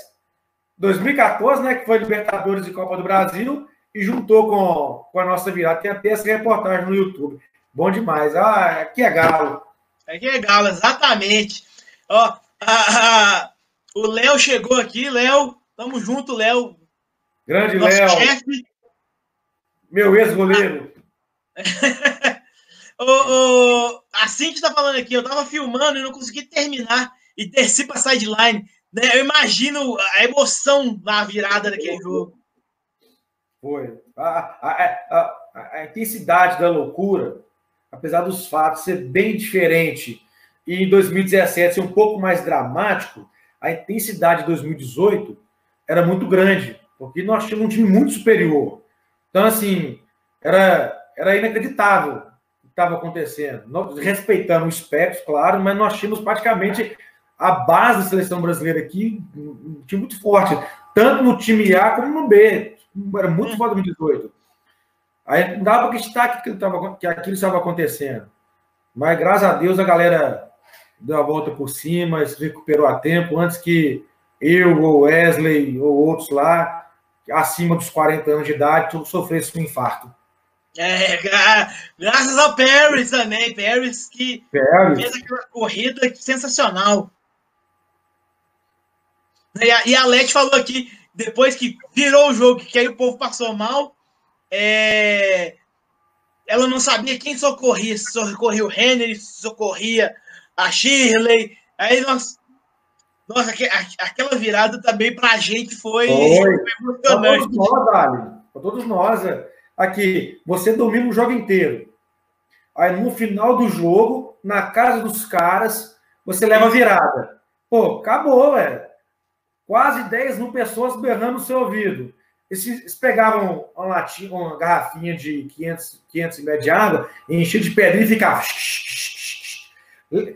[SPEAKER 3] 2014, né, que foi Libertadores e Copa do Brasil, e juntou com, com a nossa virada. Tem até essa reportagem no YouTube. Bom demais. Ah, aqui é galo.
[SPEAKER 2] Aqui é galo, exatamente. Ó, a, a, o Léo chegou aqui, Léo. Tamo junto, Léo.
[SPEAKER 3] Grande Léo. Meu ex-goleiro. *laughs*
[SPEAKER 2] o, o, a Cintia tá falando aqui, eu tava filmando e não consegui terminar e desci pra sideline. Né? Eu imagino a emoção na virada daquele jogo.
[SPEAKER 3] Foi. A, a, a, a, intensidade da loucura, apesar dos fatos ser bem diferente e em 2017 ser um pouco mais dramático, a intensidade de 2018 era muito grande, porque nós tínhamos um time muito superior. Então, assim, era era inacreditável o que estava acontecendo. Nós, respeitando os espectro, claro, mas nós tínhamos praticamente a base da seleção brasileira aqui, um time muito forte, tanto no time A como no B. Era muito forte em 2018. Aí não dava para acreditar que, tava, que aquilo estava acontecendo. Mas graças a Deus a galera deu a volta por cima, se recuperou a tempo, antes que eu, ou Wesley, ou outros lá, acima dos 40 anos de idade, sofressem um infarto.
[SPEAKER 2] É, graças ao Paris também, Paris que Paris. fez aquela corrida sensacional. E a, e a Leti falou aqui, depois que virou o jogo, que aí o povo passou mal, é, ela não sabia quem socorria, se socorria o Henry, se socorria a Shirley. Aí nós. Nossa, aquela virada também pra gente foi, foi.
[SPEAKER 3] emocionante. Para todos nós, Ali. Para todos nós. É. Aqui, você domina o jogo inteiro. Aí no final do jogo, na casa dos caras, você leva virada. Pô, acabou, velho. Quase 10 mil pessoas berrando no seu ouvido. Eles pegavam uma, latinha, uma garrafinha de 500, 500 ml de água, enchiam de pedrinha e ficava.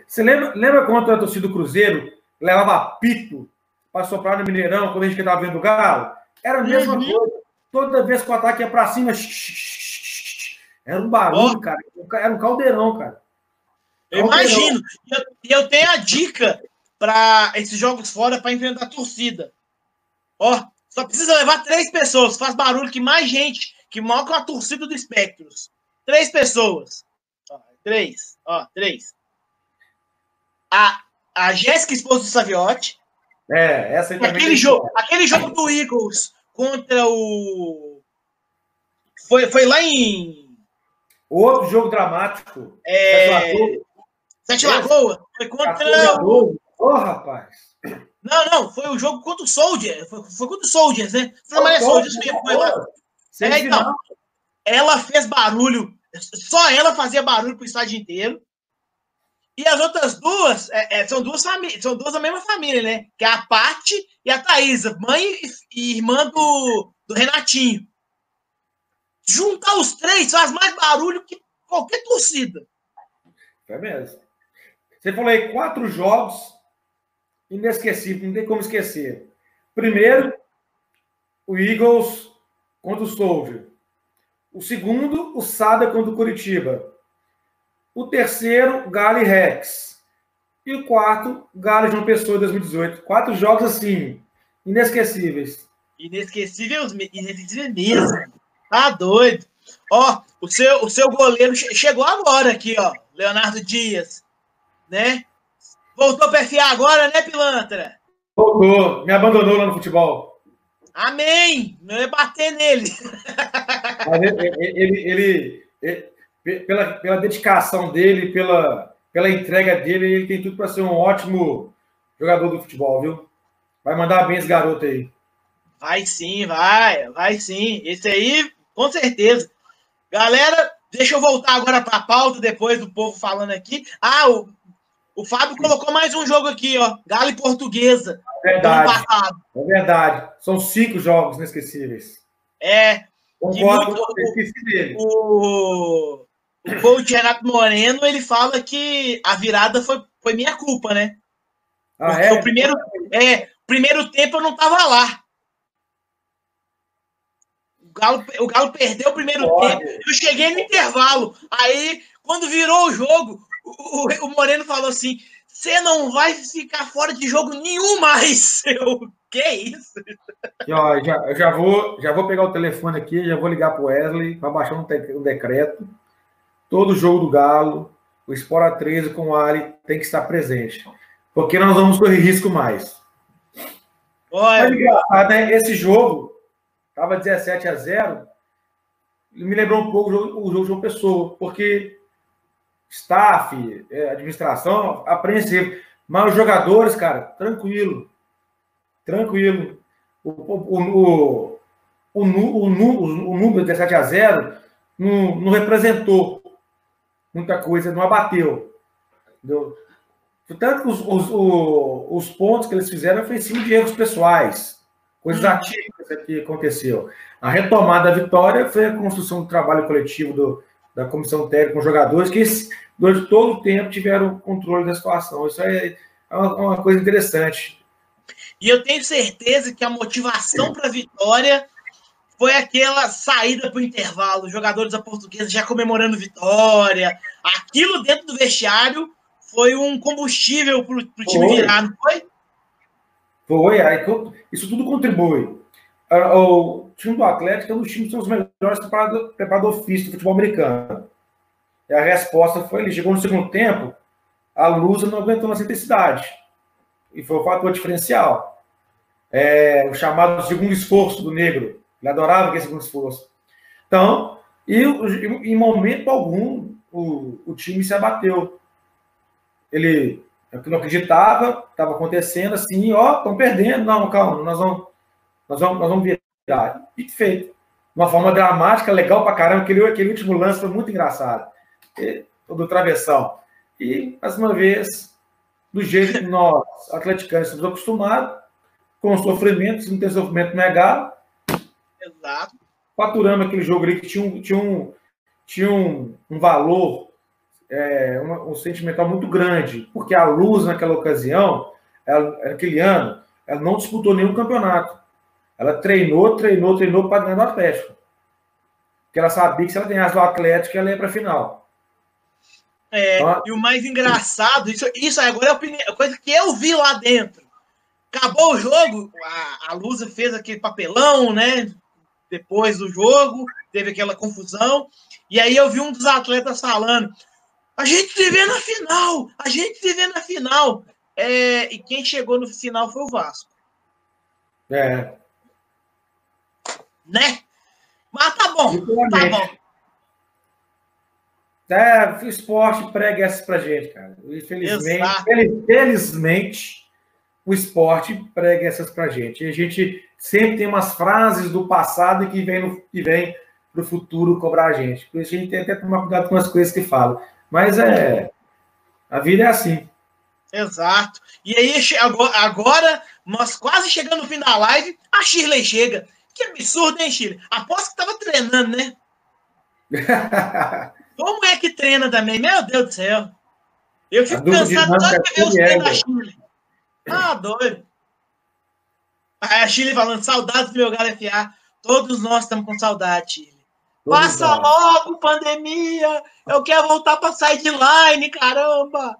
[SPEAKER 3] Você lembra, lembra quando a torcida do Cruzeiro levava pito para soprar no Mineirão quando a gente estava vendo o Galo? Era a mesma uhum. coisa. Toda vez que o ataque ia para cima, era um barulho, cara. Era um caldeirão, cara.
[SPEAKER 2] Eu imagino. E eu, eu, tenho a dica para esses jogos fora para enfrentar a torcida. Ó, só precisa levar três pessoas. Faz barulho que mais gente, que maior que a torcida do Espectros. Três pessoas. Ó, três. Ó, três. A, a Jéssica, esposa do Saviotti.
[SPEAKER 3] É, essa aí também.
[SPEAKER 2] Aquele jogo, aquele jogo do Eagles contra o. Foi, foi lá em.
[SPEAKER 3] Outro jogo dramático.
[SPEAKER 2] É... Sete Lagoas. Foi contra. Ô,
[SPEAKER 3] oh, rapaz.
[SPEAKER 2] Não, não, foi o jogo contra o Soldier. Foi, foi contra o Soldiers, né? Não, é Soldiers mesmo, foi lá. É, então, ela fez barulho. Só ela fazia barulho pro estádio inteiro. E as outras duas é, é, são duas famílias, são duas da mesma família, né? Que é a Paty e a Thaisa, mãe e irmã do, do Renatinho. juntar os três faz mais barulho que qualquer torcida.
[SPEAKER 3] É mesmo. Você falou aí quatro jogos inesquecíveis, não tem como esquecer. Primeiro, o Eagles contra o Soldier. O segundo, o Sada contra o Curitiba. O terceiro, Galo e Rex. E o quarto, Galo e João Pessoa 2018. Quatro jogos assim, inesquecíveis.
[SPEAKER 2] Inesquecíveis, inesquecíveis mesmo. Tá doido. Ó, o seu, o seu goleiro chegou agora aqui, ó. Leonardo Dias. Né? Voltou para FA agora, né, Pilantra?
[SPEAKER 3] Voltou. Me abandonou lá no futebol.
[SPEAKER 2] Amém! Não ia bater nele.
[SPEAKER 3] ele, ele, ele, ele, pela, pela dedicação dele, pela, pela entrega dele, ele tem tudo para ser um ótimo jogador do futebol, viu? Vai mandar bem esse garoto aí.
[SPEAKER 2] Vai sim, vai, vai sim. Esse aí, com certeza. Galera, deixa eu voltar agora para a pauta, depois do povo falando aqui. Ah, o, o Fábio colocou mais um jogo aqui, ó. Galo e Portuguesa.
[SPEAKER 3] É verdade. É verdade. São cinco jogos inesquecíveis.
[SPEAKER 2] É.
[SPEAKER 3] Concordo, muito, esqueci dele.
[SPEAKER 2] O, o coach Renato Moreno, ele fala que a virada foi, foi minha culpa, né? Ah, Porque é? o primeiro, é, primeiro tempo eu não tava lá. O Galo, o Galo perdeu o primeiro tempo. Eu cheguei no intervalo. Aí, quando virou o jogo, o, o, o Moreno falou assim: você não vai ficar fora de jogo nenhum mais. *laughs* Eu, que isso?
[SPEAKER 3] Já, eu já vou, já vou pegar o telefone aqui, já vou ligar para o Wesley para baixar um, um, decreto. Todo jogo do Galo, o Espora 13 com o Ali tem que estar presente. Porque nós vamos correr risco mais. Olha, Mas engraçado, né? Esse jogo estava 17 a 0. Me lembrou um pouco o jogo, o jogo de João Pessoa, porque staff, é, administração, apreensivo. Mas os jogadores, cara, tranquilo. Tranquilo. O, o, o, o, o, o número de 7 a 0 não, não representou muita coisa, não abateu. Entendeu? Tanto os, os, os, pontos que eles fizeram foi em cima de erros pessoais, coisas hum. atípicas que aconteceu. A retomada da vitória foi a construção do trabalho coletivo do, da comissão técnica com jogadores que durante todo o tempo tiveram controle da situação. Isso é, é uma, é uma coisa interessante.
[SPEAKER 2] E eu tenho certeza que a motivação para a vitória foi aquela saída para o intervalo, os jogadores da portuguesa já comemorando vitória. Aquilo dentro do vestiário foi um combustível para o time foi. virar, não foi?
[SPEAKER 3] Foi, aí, isso tudo contribui. O time do Atlético é um dos times que são os melhores preparados preparado físico do futebol americano. E a resposta foi: ele chegou no segundo tempo, a Lusa não aguentou nessa intensidade. E foi o fator diferencial. É, o chamado segundo esforço do negro. Ele adorava aquele segundo esforço. Então, e em momento algum, o, o time se abateu. Ele não acreditava, estava acontecendo assim, ó, estão perdendo, não, calma, nós vamos, nós vamos, nós vamos virar. E feito. Uma forma dramática, legal pra caramba, aquele, aquele último lance foi muito engraçado. do travessão. E, mais uma vez, do jeito que nós, atleticanos, estamos acostumados, com sofrimento, se não tem sofrimento negado.
[SPEAKER 2] Exato.
[SPEAKER 3] Faturamos aquele jogo ali que tinha um, tinha um, tinha um, um valor é, um, um, sentimental muito grande, porque a Luz, naquela ocasião, ela, naquele ano, ela não disputou nenhum campeonato. Ela treinou, treinou, treinou para ganhar do Atlético. Porque ela sabia que se ela ganhasse do Atlético, ela ia para a final.
[SPEAKER 2] É, então, e o mais engraçado, isso, isso agora é a opinião, coisa que eu vi lá dentro. Acabou o jogo, a, a Lusa fez aquele papelão, né? Depois do jogo, teve aquela confusão. E aí eu vi um dos atletas falando: a gente se vê na final! A gente se vê na final! É, e quem chegou no final foi o Vasco.
[SPEAKER 3] É.
[SPEAKER 2] Né? Mas tá bom, tá bom.
[SPEAKER 3] É, o esporte prega essa pra gente, cara. Infelizmente, felizmente, o esporte prega essas pra gente. E a gente sempre tem umas frases do passado que vem, no, que vem pro futuro cobrar a gente. Por isso a gente tem até que tomar cuidado com as coisas que falam. Mas é. A vida é assim.
[SPEAKER 2] Exato. E aí, agora, nós quase chegando no fim da live, a Shirley chega. Que absurdo, hein, Shirley? Aposto que tava treinando, né? *laughs* Como é que treina também? Meu Deus do céu. Eu fico cansado só de ver os treinos da Chile. Ah, doido. Aí a Chile falando, saudades do meu Galo FA. Todos nós estamos com saudade, Chile. Passa logo, pandemia. Eu quero voltar para sideline, caramba.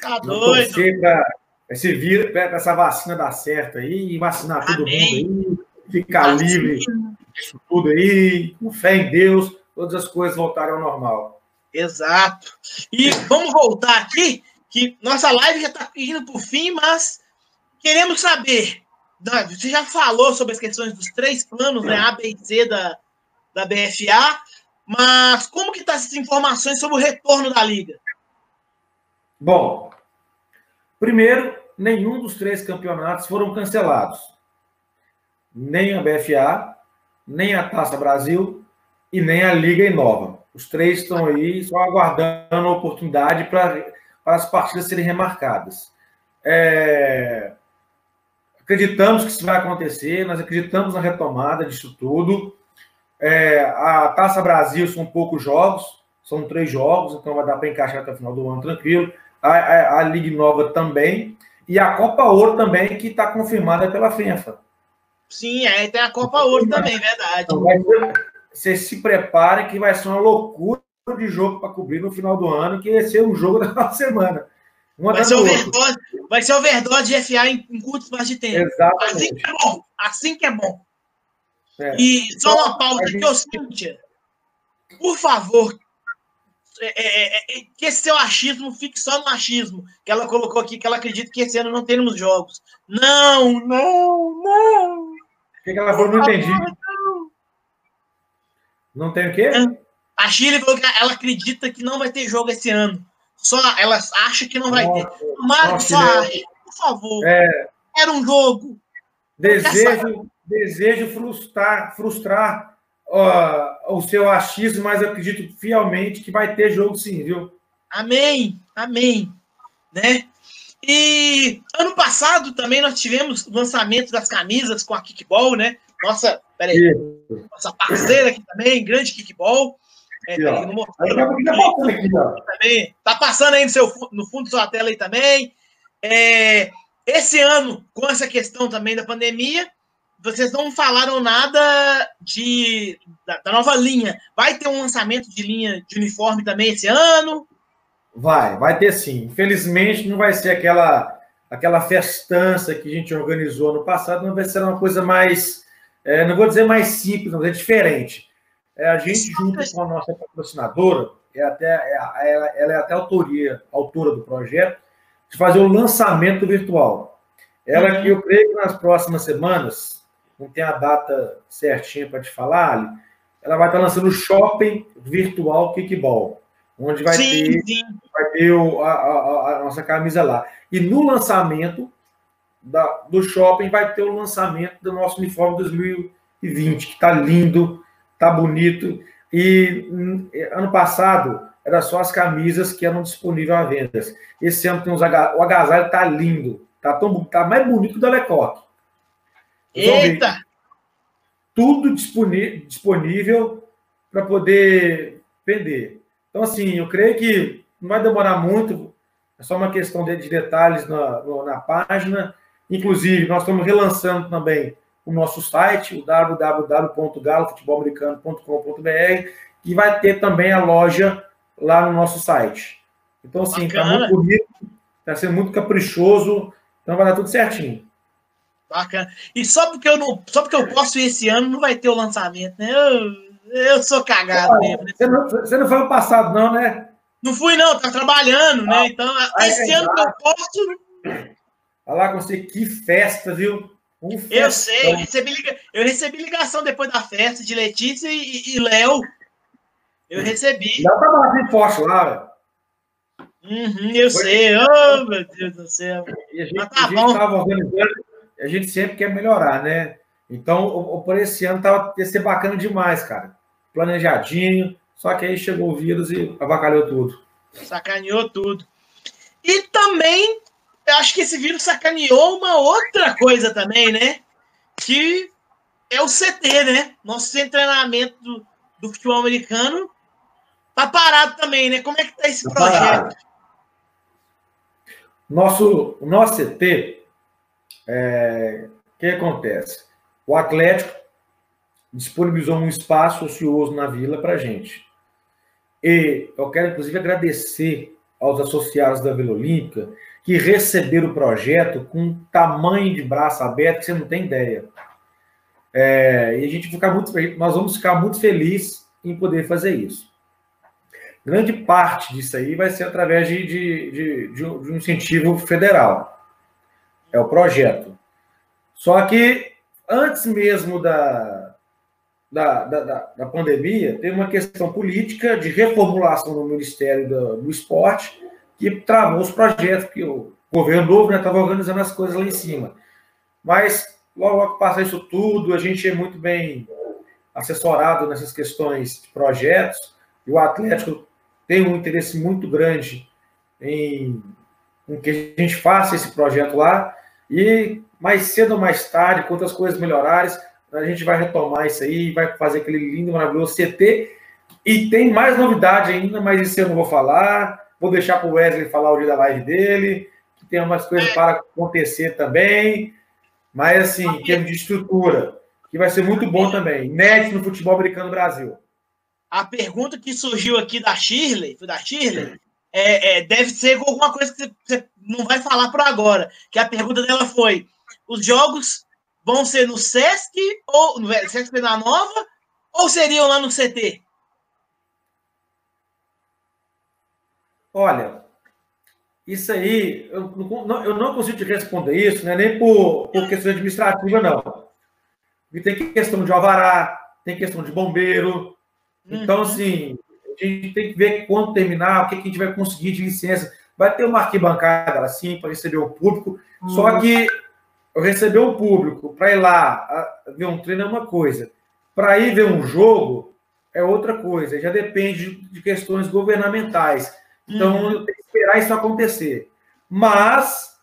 [SPEAKER 2] Tá doido.
[SPEAKER 3] Pra esse vírus, pra essa vacina dar certo aí e vacinar todo Amém. mundo aí, ficar Vacina. livre disso tudo aí, com fé em Deus, todas as coisas voltarem ao normal.
[SPEAKER 2] Exato. E vamos voltar aqui, que nossa live já está indo para o fim, mas queremos saber. Você já falou sobre as questões dos três planos, né? A, B e C da, da BFA, mas como que tá essas informações sobre o retorno da liga?
[SPEAKER 3] Bom, primeiro, nenhum dos três campeonatos foram cancelados. Nem a BFA, nem a Taça Brasil e nem a Liga Inova. Os três estão aí só aguardando a oportunidade para, para as partidas serem remarcadas. É... Acreditamos que isso vai acontecer, nós acreditamos na retomada disso tudo. É, a Taça Brasil são poucos jogos, são três jogos, então vai dar para encaixar até o final do ano tranquilo. A, a, a Liga Nova também. E a Copa Ouro também, que está confirmada pela FENFA.
[SPEAKER 2] Sim, aí tem a Copa Ouro também, verdade. Então,
[SPEAKER 3] você se prepare que vai ser uma loucura de jogo para cobrir no final do ano, que *laughs* vai ser um jogo da semana.
[SPEAKER 2] vai, ser overdose, vai ser overdose de FA em, em curto espaço de tempo. Exatamente. Assim que é bom. Assim que é bom. É. E só uma pausa aqui, ô Cíntia. Por favor, é, é, é, é, que esse seu achismo fique só no achismo. Que ela colocou aqui, que ela acredita que esse ano não teremos jogos. Não, não, não.
[SPEAKER 3] O que, que ela falou? Não entendi. Não, não tem o quê?
[SPEAKER 2] A Chile falou que ela acredita que não vai ter jogo esse ano. Só ela acha que não vai nossa, ter. Mas só acha, por favor. É... Era um jogo.
[SPEAKER 3] Desejo desejo frustrar, frustrar uh, o seu achismo, mas acredito fielmente que vai ter jogo sim, viu?
[SPEAKER 2] Amém, amém. Né? E ano passado também nós tivemos o lançamento das camisas com a Kickball, né? Nossa, peraí, nossa parceira aqui também, grande Kickball. É, aqui, peraí, não tá aqui, também. Tá passando aí no, seu, no fundo da sua tela aí também. É, esse ano, com essa questão também da pandemia, vocês não falaram nada de da, da, nova linha. Vai ter um lançamento de linha de uniforme também esse ano?
[SPEAKER 3] Vai, vai ter sim. Infelizmente não vai ser aquela aquela festança que a gente organizou no passado, não vai ser uma coisa mais, é, não vou dizer mais simples, mas é diferente. É, a gente junto com a nossa patrocinadora, é até, é, ela, ela é até autoria, autora do projeto, de fazer o lançamento virtual. Ela uhum. que eu creio que nas próximas semanas, não tem a data certinha para te falar, Ali, ela vai estar lançando o Shopping Virtual Kickball, onde vai sim, ter, sim. Vai ter o, a, a, a, nossa camisa lá. E no lançamento da, do shopping vai ter o lançamento do nosso uniforme 2020, que está lindo, está bonito. E hum, ano passado era só as camisas que eram disponíveis à venda. Esse ano tem os, o agasalho está lindo, está tão tá mais bonito que o da Lecoque.
[SPEAKER 2] Eita!
[SPEAKER 3] Tudo disponível para poder vender. Então, assim, eu creio que não vai demorar muito, é só uma questão de, detalhes na, na página. Inclusive, nós estamos relançando também o nosso site, o www.galofutebolAmericano.com.br, e vai ter também a loja lá no nosso site. Então, assim, está muito bonito, está sendo muito caprichoso, então vai dar tudo certinho.
[SPEAKER 2] Bacana. E só porque eu não, só porque eu posso ir esse ano, não vai ter o lançamento, né? Eu, eu sou cagado
[SPEAKER 3] mesmo. Né? Você não, você não foi no passado, não, né?
[SPEAKER 2] Não fui, não, tá trabalhando, né? ah, né? Então, é esse ano que eu posso.
[SPEAKER 3] Olha lá com você, que festa, viu?
[SPEAKER 2] Um eu sei, eu recebi, eu recebi ligação depois da festa de Letícia e, e Léo. Eu recebi.
[SPEAKER 3] Dá pra bater forte lá, velho.
[SPEAKER 2] Uhum, eu Foi. sei, oh meu Deus do céu.
[SPEAKER 3] E a gente, Mas tá a gente tava organizando a gente sempre quer melhorar, né? Então, por esse ano tava, ia ser bacana demais, cara. Planejadinho, só que aí chegou o vírus e avacalhou tudo.
[SPEAKER 2] Sacaneou tudo. E também, eu acho que esse vírus sacaneou uma outra coisa também, né? Que é o CT, né? Nosso treinamento do futebol americano tá parado também, né? Como é que tá esse tá projeto? Parado.
[SPEAKER 3] Nosso, o nosso CT, é, o que acontece? O Atlético disponibilizou um espaço ocioso na vila para gente. E eu quero, inclusive, agradecer aos associados da Vila Olímpica que receberam o projeto com um tamanho de braço aberto que você não tem ideia. É, e a gente fica muito, nós vamos ficar muito felizes em poder fazer isso. Grande parte disso aí vai ser através de, de, de, de um incentivo federal. É o projeto. Só que antes mesmo da, da, da, da, pandemia, teve uma questão política de reformulação do Ministério do, do Esporte que travou os projetos, que o governo novo estava né, organizando as coisas lá em cima. Mas logo, logo passa isso tudo, a gente é muito bem assessorado nessas questões de projetos, e o Atlético tem um interesse muito grande em, em que a gente faça esse projeto lá, e mais cedo ou mais tarde, quando as coisas melhorarem, a gente vai retomar isso aí, vai fazer aquele lindo, maravilhoso CT. E tem mais novidade ainda, mas isso eu não vou falar. Vou deixar para o Wesley falar o dia da live dele, que tem umas coisas para acontecer também. Mas, assim, em termos de estrutura, que vai ser muito bom também. Inédito no futebol americano Brasil.
[SPEAKER 2] A pergunta que surgiu aqui da Shirley, foi da Shirley, é, é, deve ser alguma coisa que você não vai falar por agora. Que a pergunta dela foi: os jogos vão ser no Sesc ou no Sesc na Nova ou seriam lá no CT?
[SPEAKER 3] Olha, isso aí, eu não, eu não consigo te responder isso, né, nem por, por questão administrativa, não. E tem questão de alvará, tem questão de bombeiro. Então, uhum. assim, a gente tem que ver quando terminar, o que a gente vai conseguir de licença. Vai ter uma arquibancada assim para receber o público, uhum. só que eu receber o público para ir lá ver um treino é uma coisa, para ir ver um jogo é outra coisa, já depende de questões governamentais. Então, uhum. eu tenho que esperar isso acontecer. Mas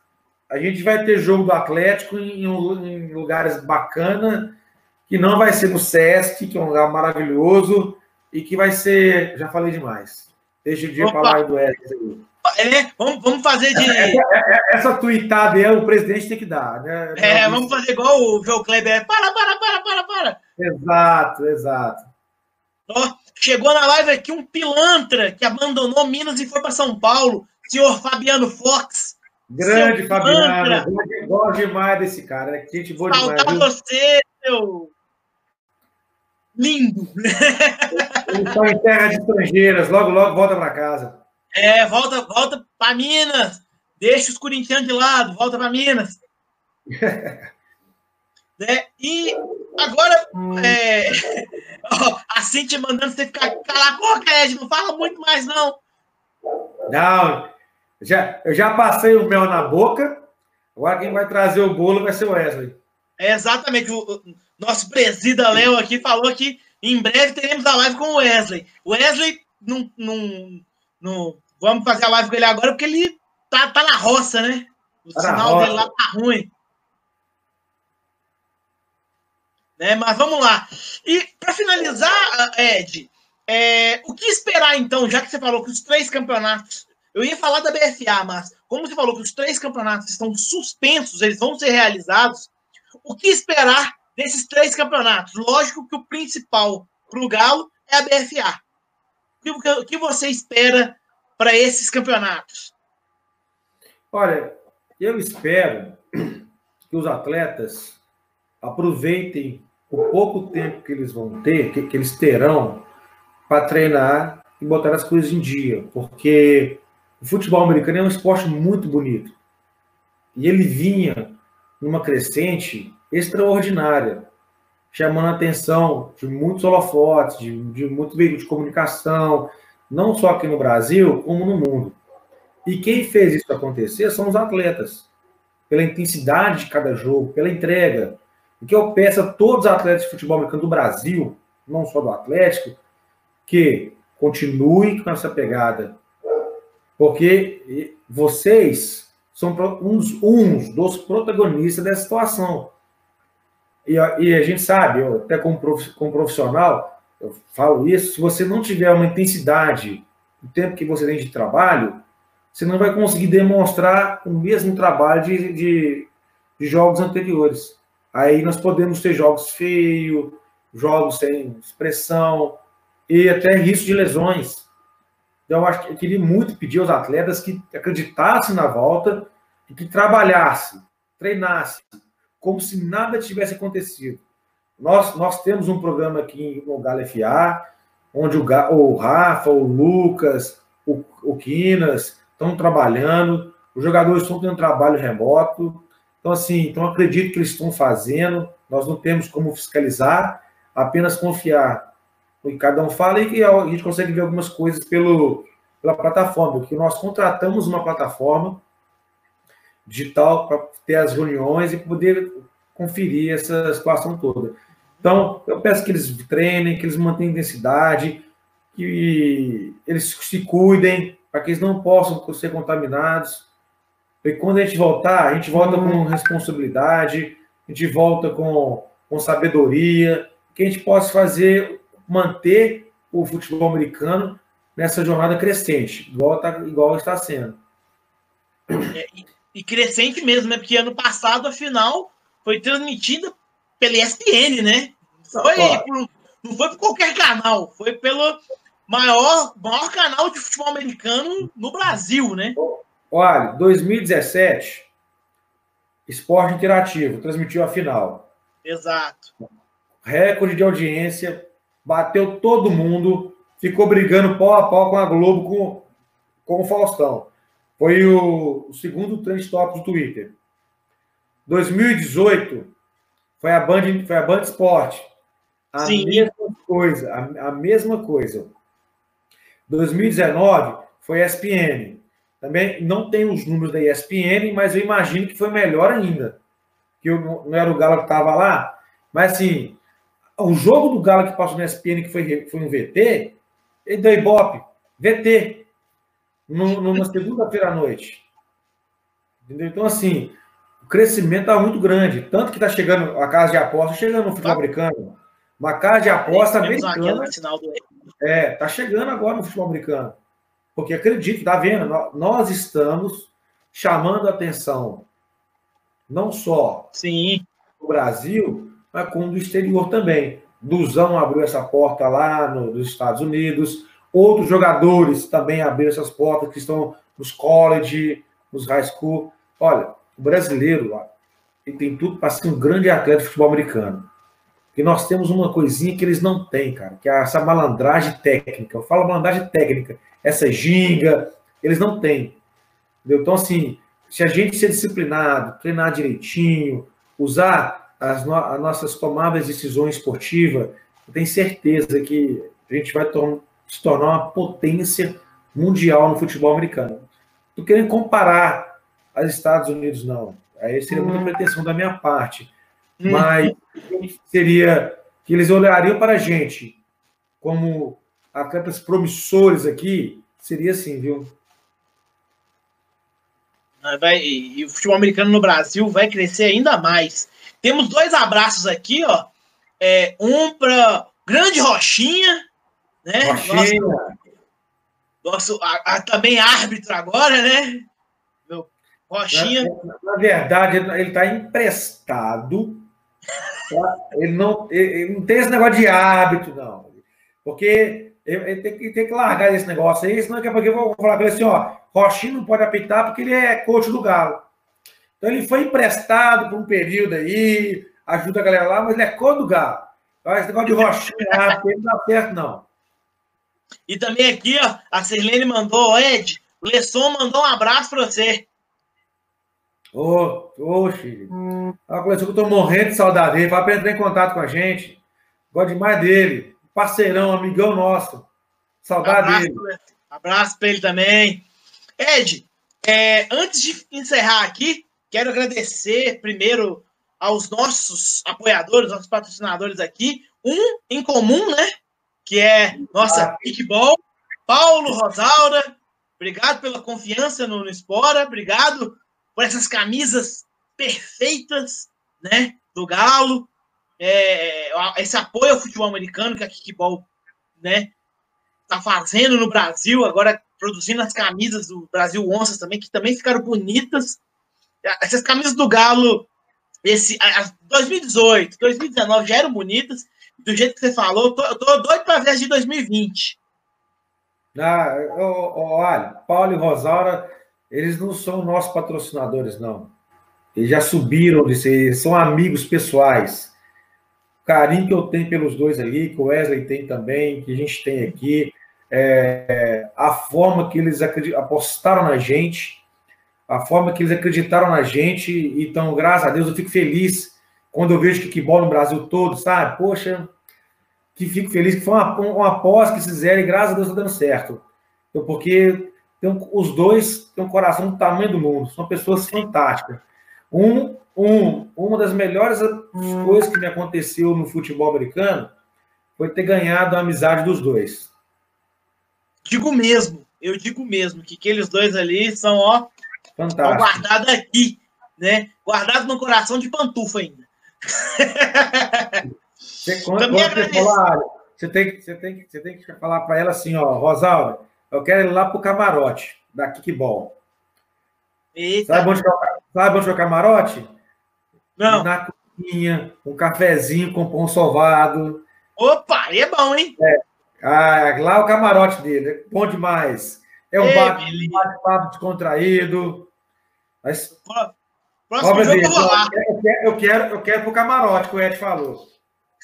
[SPEAKER 3] a gente vai ter jogo do Atlético em, em lugares bacanas, que não vai ser no Sesc, que é um lugar maravilhoso, e que vai ser. Já falei demais. Deixa o dia para lá do Edson.
[SPEAKER 2] É, vamos, vamos fazer de.
[SPEAKER 3] Essa, essa tweetada aí o presidente tem que dar, né?
[SPEAKER 2] É, vamos fazer igual o João Kleber. Para, para, para, para, para.
[SPEAKER 3] Exato, exato.
[SPEAKER 2] Ó, chegou na live aqui um pilantra que abandonou Minas e foi para São Paulo, senhor Fabiano Fox.
[SPEAKER 3] Grande Fabiano, gosto demais desse cara, é gente boa demais. Faltar
[SPEAKER 2] você, seu lindo.
[SPEAKER 3] Ele está em terra de estrangeiras, logo, logo volta para casa.
[SPEAKER 2] É, volta, volta para Minas. Deixa os corintianos de lado, volta para Minas. *laughs* né? E agora, hum. é, *laughs* a Cintia mandando você ficar calado. Pô, Cred, não fala muito mais, não.
[SPEAKER 3] Não, já, eu já passei o mel na boca. Agora quem vai trazer o bolo vai ser o Wesley.
[SPEAKER 2] É exatamente. O, nosso presida Léo aqui falou que em breve teremos a live com o Wesley. O Wesley não, não, não, Vamos fazer a live com ele agora, porque ele tá, tá na roça, né? O tá sinal dele lá tá ruim. Né? Mas vamos lá. E para finalizar, Ed, é, o que esperar então, já que você falou que os três campeonatos. Eu ia falar da BFA, mas como você falou que os três campeonatos estão suspensos, eles vão ser realizados, o que esperar desses três campeonatos? Lógico que o principal para o Galo é a BFA. O que você espera para esses campeonatos?
[SPEAKER 3] Olha, eu espero que os atletas aproveitem o pouco tempo que eles vão ter, que, que eles terão para treinar e botar as coisas em dia, porque o futebol americano é um esporte muito bonito. E ele vinha numa crescente extraordinária, chamando a atenção de muitos holofotes, de, de muito veículo de comunicação, não só aqui no Brasil, como no mundo. E quem fez isso acontecer são os atletas, pela intensidade de cada jogo, pela entrega. E que eu peço a todos os atletas de futebol americano do Brasil, não só do Atlético, que continuem com essa pegada. Porque vocês são uns, uns dos protagonistas dessa situação. E, e a gente sabe, eu, até como, como profissional, eu falo isso, se você não tiver uma intensidade no tempo que você tem de trabalho, você não vai conseguir demonstrar o mesmo trabalho de, de, de jogos anteriores. Aí nós podemos ter jogos feios, jogos sem expressão e até risco de lesões. Então, eu, acho eu queria muito pedir aos atletas que acreditassem na volta e que trabalhassem, treinassem, como se nada tivesse acontecido. Nós, nós temos um programa aqui no Galo FA, onde o, o Rafa, o Lucas, o, o Quinas estão trabalhando, os jogadores estão tendo trabalho remoto. Então, assim, então acredito que eles estão fazendo, nós não temos como fiscalizar, apenas confiar que cada um fala e a gente consegue ver algumas coisas pelo, pela plataforma, porque nós contratamos uma plataforma digital para ter as reuniões e poder conferir essa situação toda. Então, eu peço que eles treinem, que eles mantenham intensidade, que eles se cuidem, para que eles não possam ser contaminados. E quando a gente voltar, a gente volta com responsabilidade, a gente volta com, com sabedoria, que a gente possa fazer, manter o futebol americano nessa jornada crescente, igual, tá, igual está sendo.
[SPEAKER 2] É, e, e crescente mesmo, né? Porque ano passado a final foi transmitida pela ESPN, né? Foi por, não foi por qualquer canal, foi pelo maior, maior canal de futebol americano no Brasil, né?
[SPEAKER 3] Olha, 2017, Esporte Interativo transmitiu a final.
[SPEAKER 2] Exato.
[SPEAKER 3] Recorde de audiência, bateu todo mundo, ficou brigando pau a pau com a Globo, com, com o Faustão. Foi o, o segundo trend top do Twitter. 2018 foi a Band, foi a Band Esporte. A Sim. mesma coisa, a, a mesma coisa. 2019 foi ESPN. Também não tem os números da ESPN, mas eu imagino que foi melhor ainda. Que eu, não era o Galo que estava lá, mas assim, o jogo do Galo que passou na ESPN, que foi, foi um VT, ele deu Ibope, VT, numa segunda-feira à noite. Entendeu? Então, assim, o crescimento está muito grande. Tanto que está chegando a casa de aposta, chegando no futebol tá. americano. Uma casa de aposta americana. É, tá chegando agora no futebol americano. Porque acredite, tá vendo? Nós estamos chamando a atenção não só
[SPEAKER 2] Sim.
[SPEAKER 3] do Brasil, mas como do exterior também. Duzão abriu essa porta lá no, nos Estados Unidos, outros jogadores também abriram essas portas que estão nos college, nos high school. Olha, o brasileiro ele tem tudo para ser um grande atleta de futebol americano. Porque nós temos uma coisinha que eles não têm, cara, que é essa malandragem técnica. Eu falo malandragem técnica, essa ginga, eles não têm. Entendeu? Então, assim, se a gente ser disciplinado, treinar direitinho, usar as, no as nossas tomadas de decisões esportivas, eu tenho certeza que a gente vai tor se tornar uma potência mundial no futebol americano. Não querendo comparar aos Estados Unidos, não. Aí seria muita uhum. pretensão da minha parte. Hum. Mas seria que eles olhariam para a gente como atletas promissores aqui, seria assim, viu?
[SPEAKER 2] Vai, e o futebol americano no Brasil vai crescer ainda mais. Temos dois abraços aqui, ó. É, um para grande Rochinha, né? Rochinha. Nosso, nosso a, a, também árbitro agora, né? Meu Rochinha.
[SPEAKER 3] Na, na verdade, ele está emprestado ele não, ele não tem esse negócio de hábito, não. Porque ele tem que, tem que largar esse negócio aí, senão daqui a pouco eu vou falar para ele assim, ó, Rochinho não pode apitar porque ele é coach do Galo. Então ele foi emprestado por um período aí, ajuda a galera lá, mas ele é coach do Galo. Então esse negócio de Rochinho, *laughs* ele não dá certo, não.
[SPEAKER 2] E também aqui, ó, a Sirlene mandou, Ed, o Lesson mandou um abraço para você.
[SPEAKER 3] Ô, ô, Chile. Uma coisa que eu tô morrendo de saudade dele. Vai para entrar em contato com a gente. Gosto demais dele. Parceirão, amigão nosso. Saudade abraço, dele.
[SPEAKER 2] Abraço para ele também. Ed, é, antes de encerrar aqui, quero agradecer primeiro aos nossos apoiadores, nossos patrocinadores aqui. Um em comum, né? Que é nossa Kickball. Paulo Rosalda. Obrigado pela confiança no, no Espora. Obrigado por essas camisas perfeitas, né, do Galo. é, esse apoio ao futebol americano que a Kickball né, tá fazendo no Brasil, agora produzindo as camisas do Brasil Onças também, que também ficaram bonitas. Essas camisas do Galo, esse, 2018, 2019 já eram bonitas, do jeito que você falou, eu tô, eu tô doido para ver as de 2020.
[SPEAKER 3] Ah, olha, Paulo e Rosaura, eles não são nossos patrocinadores, não. Eles já subiram de são amigos pessoais. O carinho que eu tenho pelos dois ali, que o Wesley tem também, que a gente tem aqui, é, a forma que eles apostaram na gente, a forma que eles acreditaram na gente, então, graças a Deus, eu fico feliz quando eu vejo bola no Brasil todo, sabe? Poxa, que fico feliz que foi uma, uma aposta que fizeram e graças a Deus está dando certo. Então, porque tem, os dois têm um coração do tamanho do mundo, são pessoas fantásticas. Um, um, uma das melhores coisas que me aconteceu no futebol americano foi ter ganhado a amizade dos dois.
[SPEAKER 2] Digo mesmo, eu digo mesmo que aqueles dois ali são, ó, Fantástico. guardados aqui, né? Guardados no coração de pantufa ainda.
[SPEAKER 3] Você, quando, quando você, falar, você, tem, você, tem, você tem que falar para ela assim, ó, Rosalda, eu quero ir lá pro camarote da Kickball. Eita. Sabe onde, o, sabe onde é o camarote?
[SPEAKER 2] Não.
[SPEAKER 3] Na cozinha, um cafezinho com pão sovado.
[SPEAKER 2] Opa, aí é bom, hein?
[SPEAKER 3] É. Ah, lá é o camarote dele, é bom demais. É um bate-papo descontraído. Mas... Próximo jogo eu vou lá. Eu quero, eu quero, eu quero pro camarote que o Ed falou.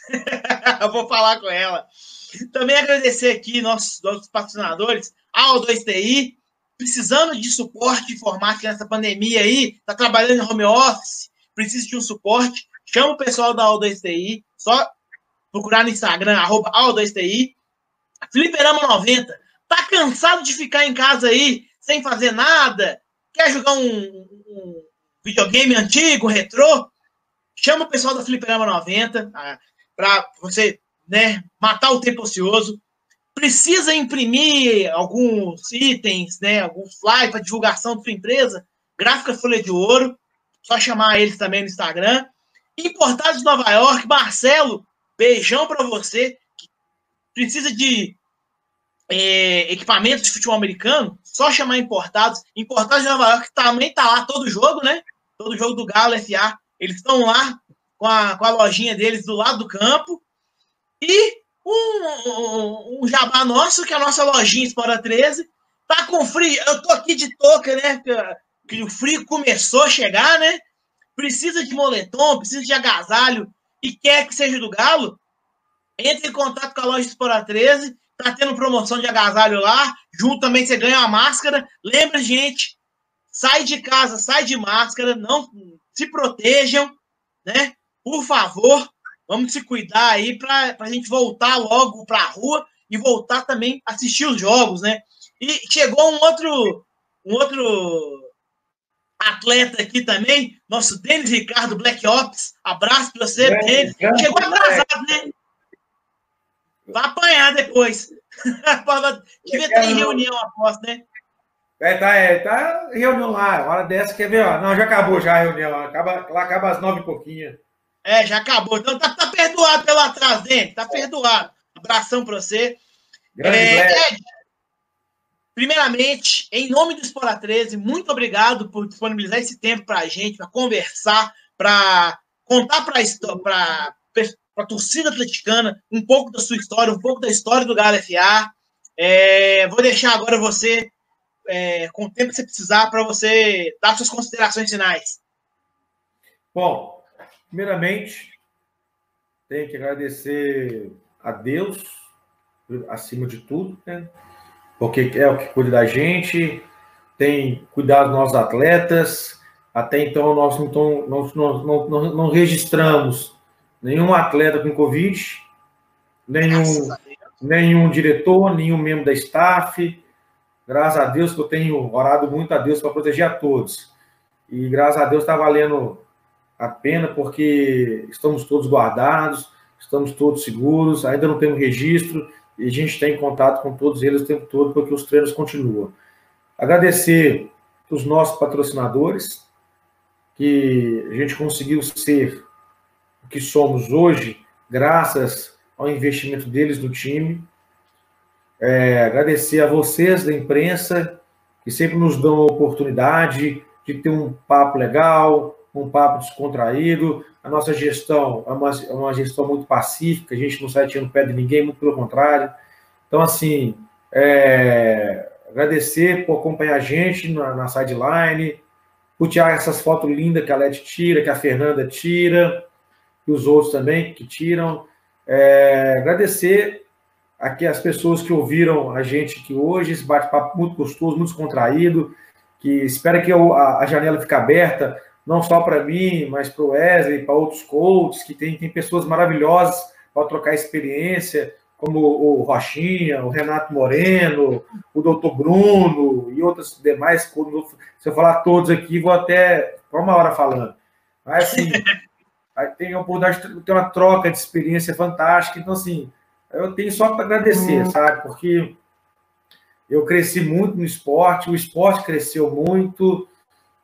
[SPEAKER 3] *laughs*
[SPEAKER 2] eu vou falar com ela. Também agradecer aqui nossos, nossos patrocinadores, a O2TI, precisando de suporte informático nessa pandemia aí, tá trabalhando em home office, precisa de um suporte, chama o pessoal da O2TI, só procurar no Instagram, arroba A2TI. Fliperama 90, tá cansado de ficar em casa aí, sem fazer nada? Quer jogar um, um videogame antigo, retrô? Chama o pessoal da Fliperama 90, para você né, matar o tempo ocioso. Precisa imprimir alguns itens, né, alguns flyers para divulgação da sua empresa? Gráfica Folha de Ouro, só chamar eles também no Instagram. Importados de Nova York, Marcelo, beijão para você. Precisa de é, equipamentos de futebol americano, só chamar importados. Importados de Nova York também tá lá todo jogo, né? Todo jogo do Galo FA. Eles estão lá com a, com a lojinha deles do lado do campo. E um, um, um jabá nosso, que é a nossa lojinha Espora 13, tá com frio. Eu tô aqui de touca, né? Que o frio começou a chegar, né? Precisa de moletom, precisa de agasalho e quer que seja do Galo, entre em contato com a loja Espora 13. Tá tendo promoção de agasalho lá. Junto também você ganha uma máscara. Lembra, gente, sai de casa, sai de máscara, não se protejam, né? por favor, vamos se cuidar aí para a gente voltar logo para a rua e voltar também a assistir os jogos, né? E chegou um outro, um outro atleta aqui também, nosso Denis Ricardo Black Ops. Abraço para você, Denis. Chegou atrasado, né? Vai apanhar depois. *laughs* Devia ter em reunião, aposto, né?
[SPEAKER 3] É, tá, é, tá reunião lá, hora dessa, quer ver? Ó, não, já acabou já a reunião, acaba, lá acaba às nove e pouquinho.
[SPEAKER 2] É, já acabou. Então tá, tá perdoado pelo atraso, dele. Tá perdoado. Abração para você. É, Ed, primeiramente, em nome do Espora 13, muito obrigado por disponibilizar esse tempo para a gente, para conversar, para contar para a torcida atleticana um pouco da sua história, um pouco da história do Galo FA. É, vou deixar agora você, é, com o tempo que você precisar, para você dar suas considerações finais.
[SPEAKER 3] Bom, Primeiramente, tenho que agradecer a Deus, acima de tudo, né? porque é o que cuida da gente, tem cuidado dos nossos atletas. Até então, nós não, nós, não, não, não registramos nenhum atleta com Covid, nenhum, nenhum diretor, nenhum membro da staff. Graças a Deus que eu tenho orado muito a Deus para proteger a todos. E graças a Deus está valendo a pena porque estamos todos guardados, estamos todos seguros, ainda não temos registro e a gente tem contato com todos eles o tempo todo porque os treinos continuam. Agradecer os nossos patrocinadores, que a gente conseguiu ser que somos hoje, graças ao investimento deles no time. É, agradecer a vocês da imprensa, que sempre nos dão a oportunidade de ter um papo legal, um papo descontraído. A nossa gestão é uma, é uma gestão muito pacífica, a gente não sai tirando pé de ninguém, muito pelo contrário. Então, assim, é, agradecer por acompanhar a gente na, na sideline, por tirar essas fotos lindas que a Leti tira, que a Fernanda tira, e os outros também que tiram. É, agradecer aqui as pessoas que ouviram a gente aqui hoje, esse bate-papo muito gostoso, muito descontraído, que espero que a, a janela fique aberta, não só para mim, mas para o Wesley, para outros coaches, que tem, tem pessoas maravilhosas para trocar experiência, como o Rochinha, o Renato Moreno, o doutor Bruno e outros demais. Se eu falar todos aqui, vou até uma hora falando. Mas, assim, *laughs* tem a oportunidade de ter uma troca de experiência fantástica. Então, assim, eu tenho só para agradecer, uhum. sabe? Porque eu cresci muito no esporte, o esporte cresceu muito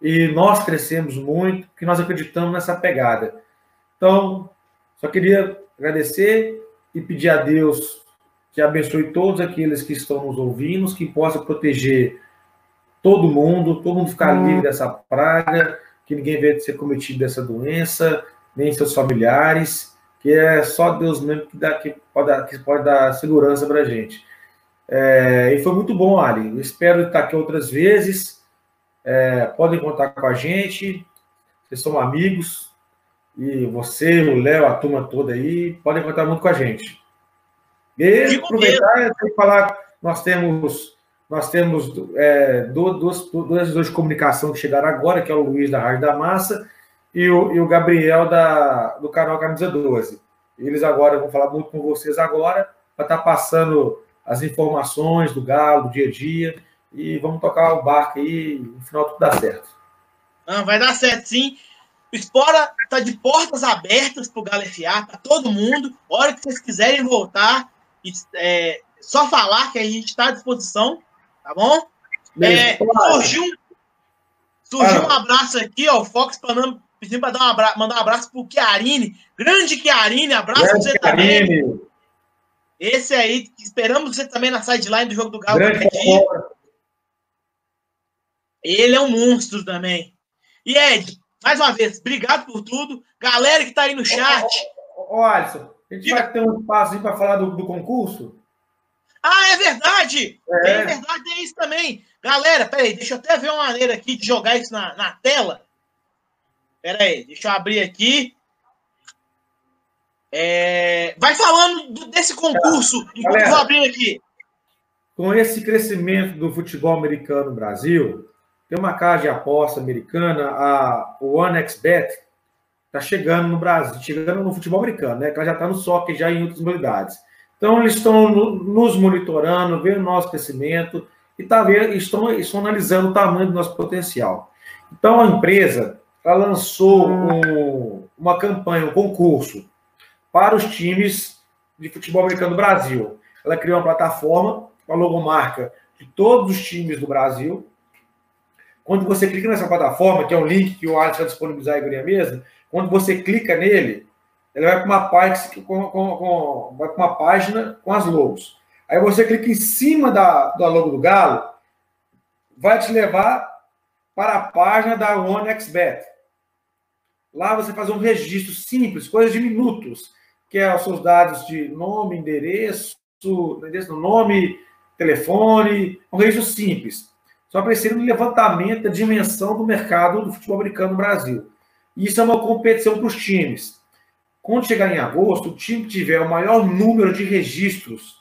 [SPEAKER 3] e nós crescemos muito, porque nós acreditamos nessa pegada. Então, só queria agradecer e pedir a Deus que abençoe todos aqueles que estão nos ouvindo, que possa proteger todo mundo, todo mundo ficar livre dessa praga, que ninguém venha ser cometido dessa doença, nem seus familiares, que é só Deus mesmo que, dá, que, pode, dar, que pode dar segurança para a gente. É, e foi muito bom, Ali. Eu espero estar aqui outras vezes. É, podem contar com a gente. Vocês são amigos. E você, o Léo, a turma toda aí, podem contar muito com a gente. E aproveitar e falar, nós temos nós temos é, duas, duas, duas de comunicação que chegaram agora, que é o Luiz da Rádio da Massa e o, e o Gabriel da, do canal Camisa 12. Eles agora vão falar muito com vocês agora, para estar tá passando as informações do Galo, do dia a dia, e vamos tocar o barco aí, no final tudo dá certo.
[SPEAKER 2] Não, vai dar certo, sim. O Espora está de portas abertas para o Galo FA, para todo mundo. A hora que vocês quiserem voltar, é, só falar que a gente está à disposição, tá bom? É, surgiu surgiu um abraço aqui, ó, o Fox Panam pedindo para um abra mandar um abraço para o Chiarini. Grande Chiarini, abraço para você Chiarini. também. Esse aí, esperamos você também na sideline do jogo do Galo. Ele é um monstro também. E Ed, mais uma vez, obrigado por tudo. Galera que está aí no chat.
[SPEAKER 3] Ô, ô, ô Alisson, a gente vai ter um espaço para falar do, do, concurso?
[SPEAKER 2] Ah, é verdade! É. é verdade, tem isso também. Galera, peraí, deixa eu até ver uma maneira aqui de jogar isso na, na tela. Peraí, deixa eu abrir aqui. É... Vai falando desse concurso, tá. enquanto eu vou abrindo aqui.
[SPEAKER 3] Com esse crescimento do futebol americano no Brasil, tem uma casa de aposta americana, a OneXBet, está chegando no Brasil, chegando no futebol americano, né? Que ela já está no soccer, já em outras modalidades. Então, eles estão nos monitorando, vendo o nosso crescimento e tá vendo, estão, estão analisando o tamanho do nosso potencial. Então, a empresa ela lançou um, uma campanha, um concurso para os times de futebol americano do Brasil. Ela criou uma plataforma, uma logomarca de todos os times do Brasil, quando você clica nessa plataforma, que é um link que o Alex vai disponibilizar aí a mesa, quando você clica nele, ele vai para uma, página, com, com, com, vai uma página com as logos. Aí você clica em cima da, da logo do Galo, vai te levar para a página da OneXBet. Lá você faz um registro simples, coisa de minutos, que é os seus dados de nome, endereço, endereço nome, telefone, um registro simples. Só precisa um levantamento da dimensão do mercado do futebol americano no Brasil. Isso é uma competição para os times. Quando chegar em agosto, o time que tiver o maior número de registros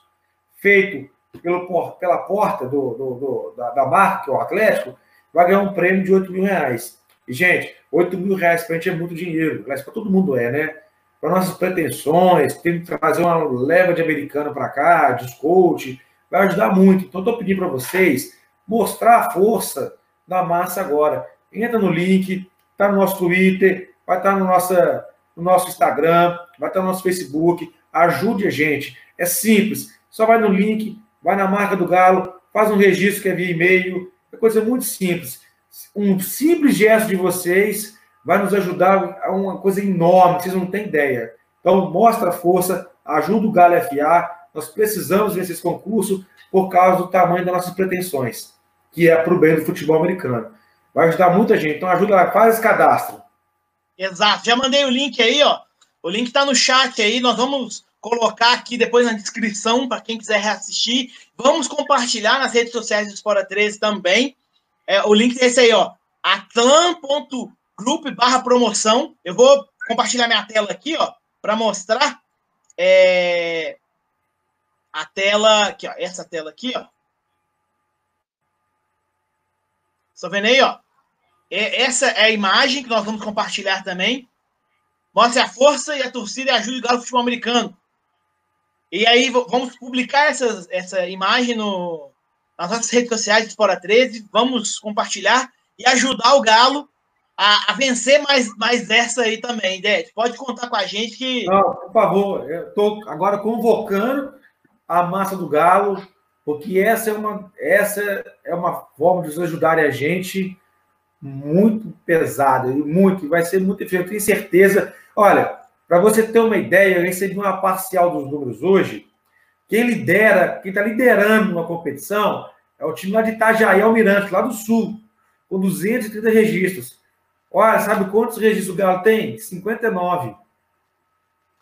[SPEAKER 3] feito pelo, pela porta do, do, do, da, da marca, que é o Atlético, vai ganhar um prêmio de 8 mil reais. E, gente, 8 mil reais para a gente é muito dinheiro. Aliás, para todo mundo é, né? Para nossas pretensões, tem que trazer uma leva de americano para cá, de coach, vai ajudar muito. Então, estou pedindo para vocês mostrar a força da massa agora. Entra no link, está no nosso Twitter, vai estar tá no, no nosso Instagram, vai estar tá no nosso Facebook. Ajude a gente. É simples. Só vai no link, vai na marca do Galo, faz um registro que é via e-mail. É coisa muito simples. Um simples gesto de vocês vai nos ajudar a uma coisa enorme, vocês não têm ideia. Então, mostra a força, ajuda o Galo FA. Nós precisamos desses concursos por causa do tamanho das nossas pretensões, que é para o bem do futebol americano. Vai ajudar muita gente. Então, ajuda lá, faz esse cadastro.
[SPEAKER 2] Exato. Já mandei o link aí, ó. O link está no chat aí. Nós vamos colocar aqui depois na descrição para quem quiser reassistir. Vamos compartilhar nas redes sociais do Espora 13 também. É, o link é esse aí, ó. atlan.group barra promoção. Eu vou compartilhar minha tela aqui, ó, para mostrar é, a tela aqui, ó. Essa tela aqui, ó. Estão vendo aí, ó? Essa é a imagem que nós vamos compartilhar também. Mostra a força e a torcida e ajuda o Galo Futebol Americano. E aí vamos publicar essa, essa imagem no, nas nossas redes sociais de Espora 13, vamos compartilhar e ajudar o Galo a, a vencer mais, mais essa aí também, Dede. Pode contar com a gente que.
[SPEAKER 3] Não, por favor, eu estou agora convocando a massa do Galo, porque essa é uma, essa é uma forma de vocês ajudarem a gente muito pesada, e muito, vai ser muito efetivo, tenho certeza. Olha, para você ter uma ideia, eu recebi uma parcial dos números hoje. Quem lidera, quem está liderando uma competição é o time lá de Itajaí Almirante, lá do Sul, com 230 registros. Olha, sabe quantos registros o Galo tem? 59.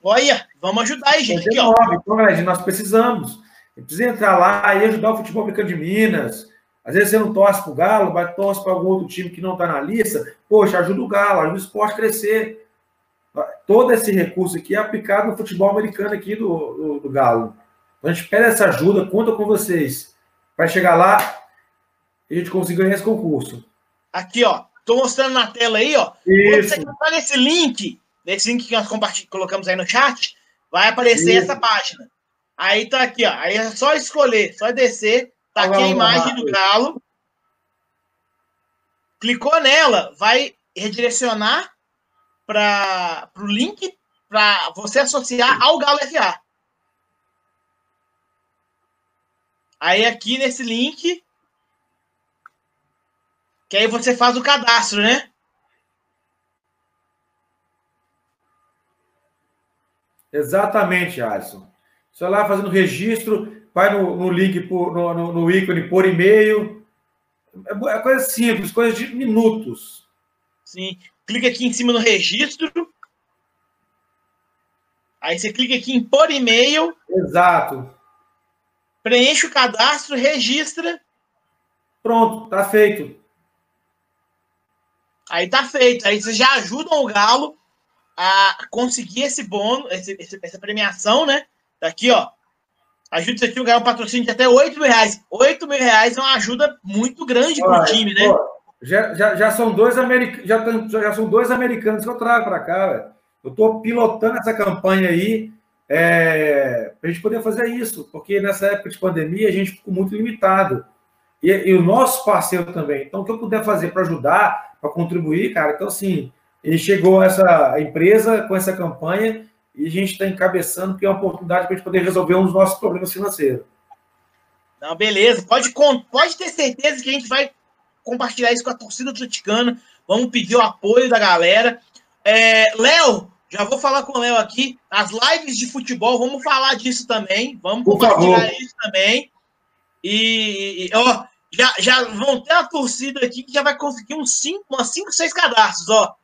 [SPEAKER 2] Olha, vamos ajudar aí, gente.
[SPEAKER 3] 59. Aqui, então, galera, nós precisamos. Precisa entrar lá e ajudar o futebol americano de Minas. Às vezes você não torce para o Galo, mas torce para algum outro time que não está na lista. Poxa, ajuda o Galo, ajuda o esporte a crescer todo esse recurso aqui é aplicado no futebol americano aqui do, do, do Galo. Então a gente pede essa ajuda, conta com vocês. Vai chegar lá e a gente conseguir ganhar esse concurso.
[SPEAKER 2] Aqui, ó. Tô mostrando na tela aí, ó. Isso. Quando você clicar nesse link, nesse link que nós colocamos aí no chat, vai aparecer Isso. essa página. Aí tá aqui, ó. Aí é só escolher, só descer. Tá aqui a imagem do galo. Clicou nela, vai redirecionar para o link para você associar ao Galo FA. Aí aqui nesse link, que aí você faz o cadastro, né?
[SPEAKER 3] Exatamente, Alisson. Você lá fazendo registro, vai no, no link, por, no, no, no ícone por e-mail. É, é coisa simples, coisa de minutos.
[SPEAKER 2] Sim clica aqui em cima no registro. Aí você clica aqui em por e-mail.
[SPEAKER 3] Exato.
[SPEAKER 2] Preenche o cadastro, registra.
[SPEAKER 3] Pronto, tá feito.
[SPEAKER 2] Aí tá feito. Aí vocês já ajudam o Galo a conseguir esse bônus, esse, essa premiação, né? Daqui, ó. Ajuda isso aqui a ganhar um patrocínio de até 8 mil reais. 8 mil reais é uma ajuda muito grande para o time, né? Pô,
[SPEAKER 3] já, já, já são dois americanos, já, já são dois americanos que eu trago para cá, velho. Eu estou pilotando essa campanha aí é, para a gente poder fazer isso, porque nessa época de pandemia a gente ficou muito limitado. E, e o nosso parceiro também. Então, o que eu puder fazer para ajudar, para contribuir, cara, então assim, ele chegou essa empresa com essa campanha e a gente está encabeçando, porque é uma oportunidade para a gente poder resolver um dos nossos problemas financeiros.
[SPEAKER 2] Não, beleza. Pode, pode ter certeza que a gente vai compartilhar isso com a torcida atleticana. Vamos pedir o apoio da galera. É, Léo, já vou falar com o Léo aqui. As lives de futebol, vamos falar disso também. Vamos Por compartilhar favor. isso também. E, ó, já, já vão ter a torcida aqui que já vai conseguir uns 5, umas 5, 6 cadastros, ó.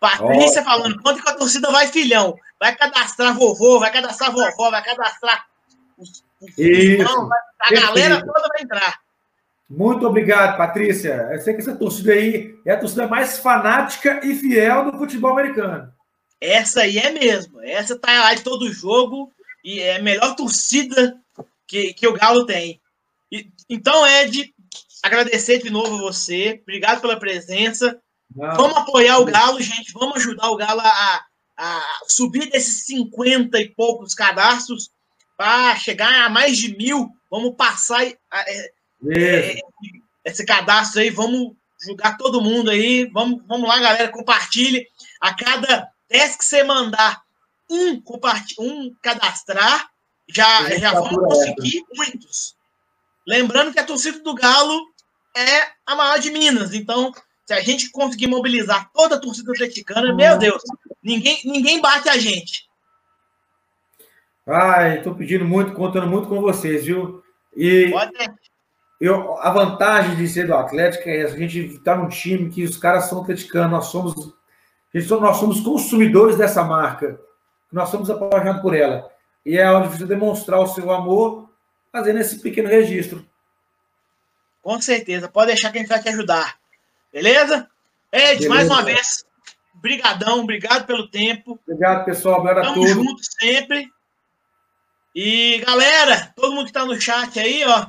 [SPEAKER 2] Patrícia falando, quanto que a torcida vai, filhão? Vai cadastrar vovô, vai cadastrar vovó, vai cadastrar os, os
[SPEAKER 3] irmãos,
[SPEAKER 2] a galera toda vai entrar.
[SPEAKER 3] Muito obrigado, Patrícia. Eu sei que essa torcida aí é a torcida mais fanática e fiel do futebol americano.
[SPEAKER 2] Essa aí é mesmo. Essa tá lá de todo jogo e é a melhor torcida que, que o Galo tem. E, então, Ed, agradecer de novo você. Obrigado pela presença. Não. Vamos apoiar o Galo, gente. Vamos ajudar o Galo a, a subir desses 50 e poucos cadastros para chegar a mais de mil. Vamos passar. É, é, esse cadastro aí, vamos julgar todo mundo aí. Vamos, vamos lá, galera, compartilhe. A cada 10 que você mandar um, um cadastrar, já, já vamos conseguir muitos. Lembrando que a torcida do Galo é a maior de Minas. Então, Se a gente conseguir mobilizar toda a torcida atleticana, meu Deus, ninguém, ninguém bate a gente.
[SPEAKER 3] Ai, estou pedindo muito, contando muito com vocês, viu? E eu, a vantagem de ser do Atlético é essa, a gente está num time que os caras são atleticanos, nós somos, nós somos consumidores dessa marca, nós somos apaixonados por ela. E é onde você demonstrar o seu amor fazendo esse pequeno registro.
[SPEAKER 2] Com certeza, pode deixar que a gente vai te ajudar. Beleza? Ed, Beleza. mais uma vez, brigadão, obrigado pelo tempo.
[SPEAKER 3] Obrigado, pessoal. Obrigado
[SPEAKER 2] Tamo a todos. juntos sempre. E, galera, todo mundo que tá no chat aí, ó.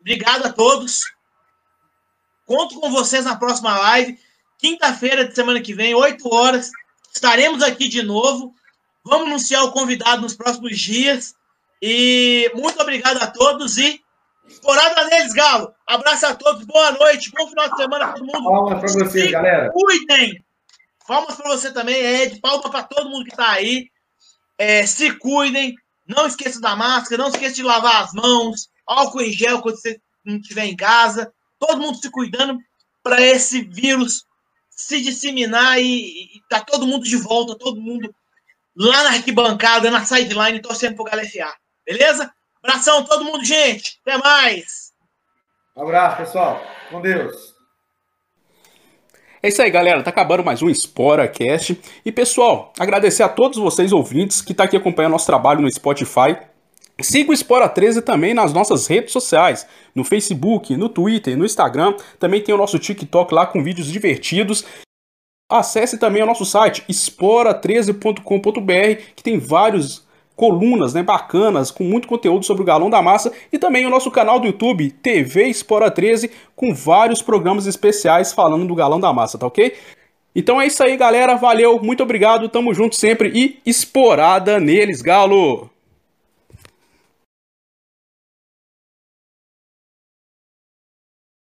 [SPEAKER 2] Obrigado a todos. Conto com vocês na próxima live. Quinta-feira de semana que vem, 8 horas. Estaremos aqui de novo. Vamos anunciar o convidado nos próximos dias. E muito obrigado a todos e Esporada neles, Galo. Abraço a todos, boa noite, bom final de semana a todo mundo.
[SPEAKER 3] Palmas para vocês, Se galera.
[SPEAKER 2] Cuidem. Palmas para você também, Ed. Palmas para todo mundo que está aí. É, se cuidem. Não esqueça da máscara, não esqueça de lavar as mãos. Álcool em gel quando você não estiver em casa. Todo mundo se cuidando para esse vírus se disseminar e, e tá todo mundo de volta, todo mundo lá na arquibancada, na sideline, torcendo pro Galo FA. Beleza? Abração todo mundo, gente. Até mais.
[SPEAKER 3] Um abraço, pessoal. Com Deus.
[SPEAKER 1] É isso aí, galera. Tá acabando mais um SporaCast. E, pessoal, agradecer a todos vocês ouvintes que estão tá aqui acompanhando nosso trabalho no Spotify. Siga o Espora 13 também nas nossas redes sociais, no Facebook, no Twitter, no Instagram. Também tem o nosso TikTok lá com vídeos divertidos. Acesse também o nosso site espora13.com.br, que tem vários colunas né, bacanas, com muito conteúdo sobre o Galão da Massa, e também o nosso canal do YouTube, TV Espora 13, com vários programas especiais falando do Galão da Massa, tá ok? Então é isso aí, galera. Valeu, muito obrigado, tamo junto sempre e esporada neles, Galo!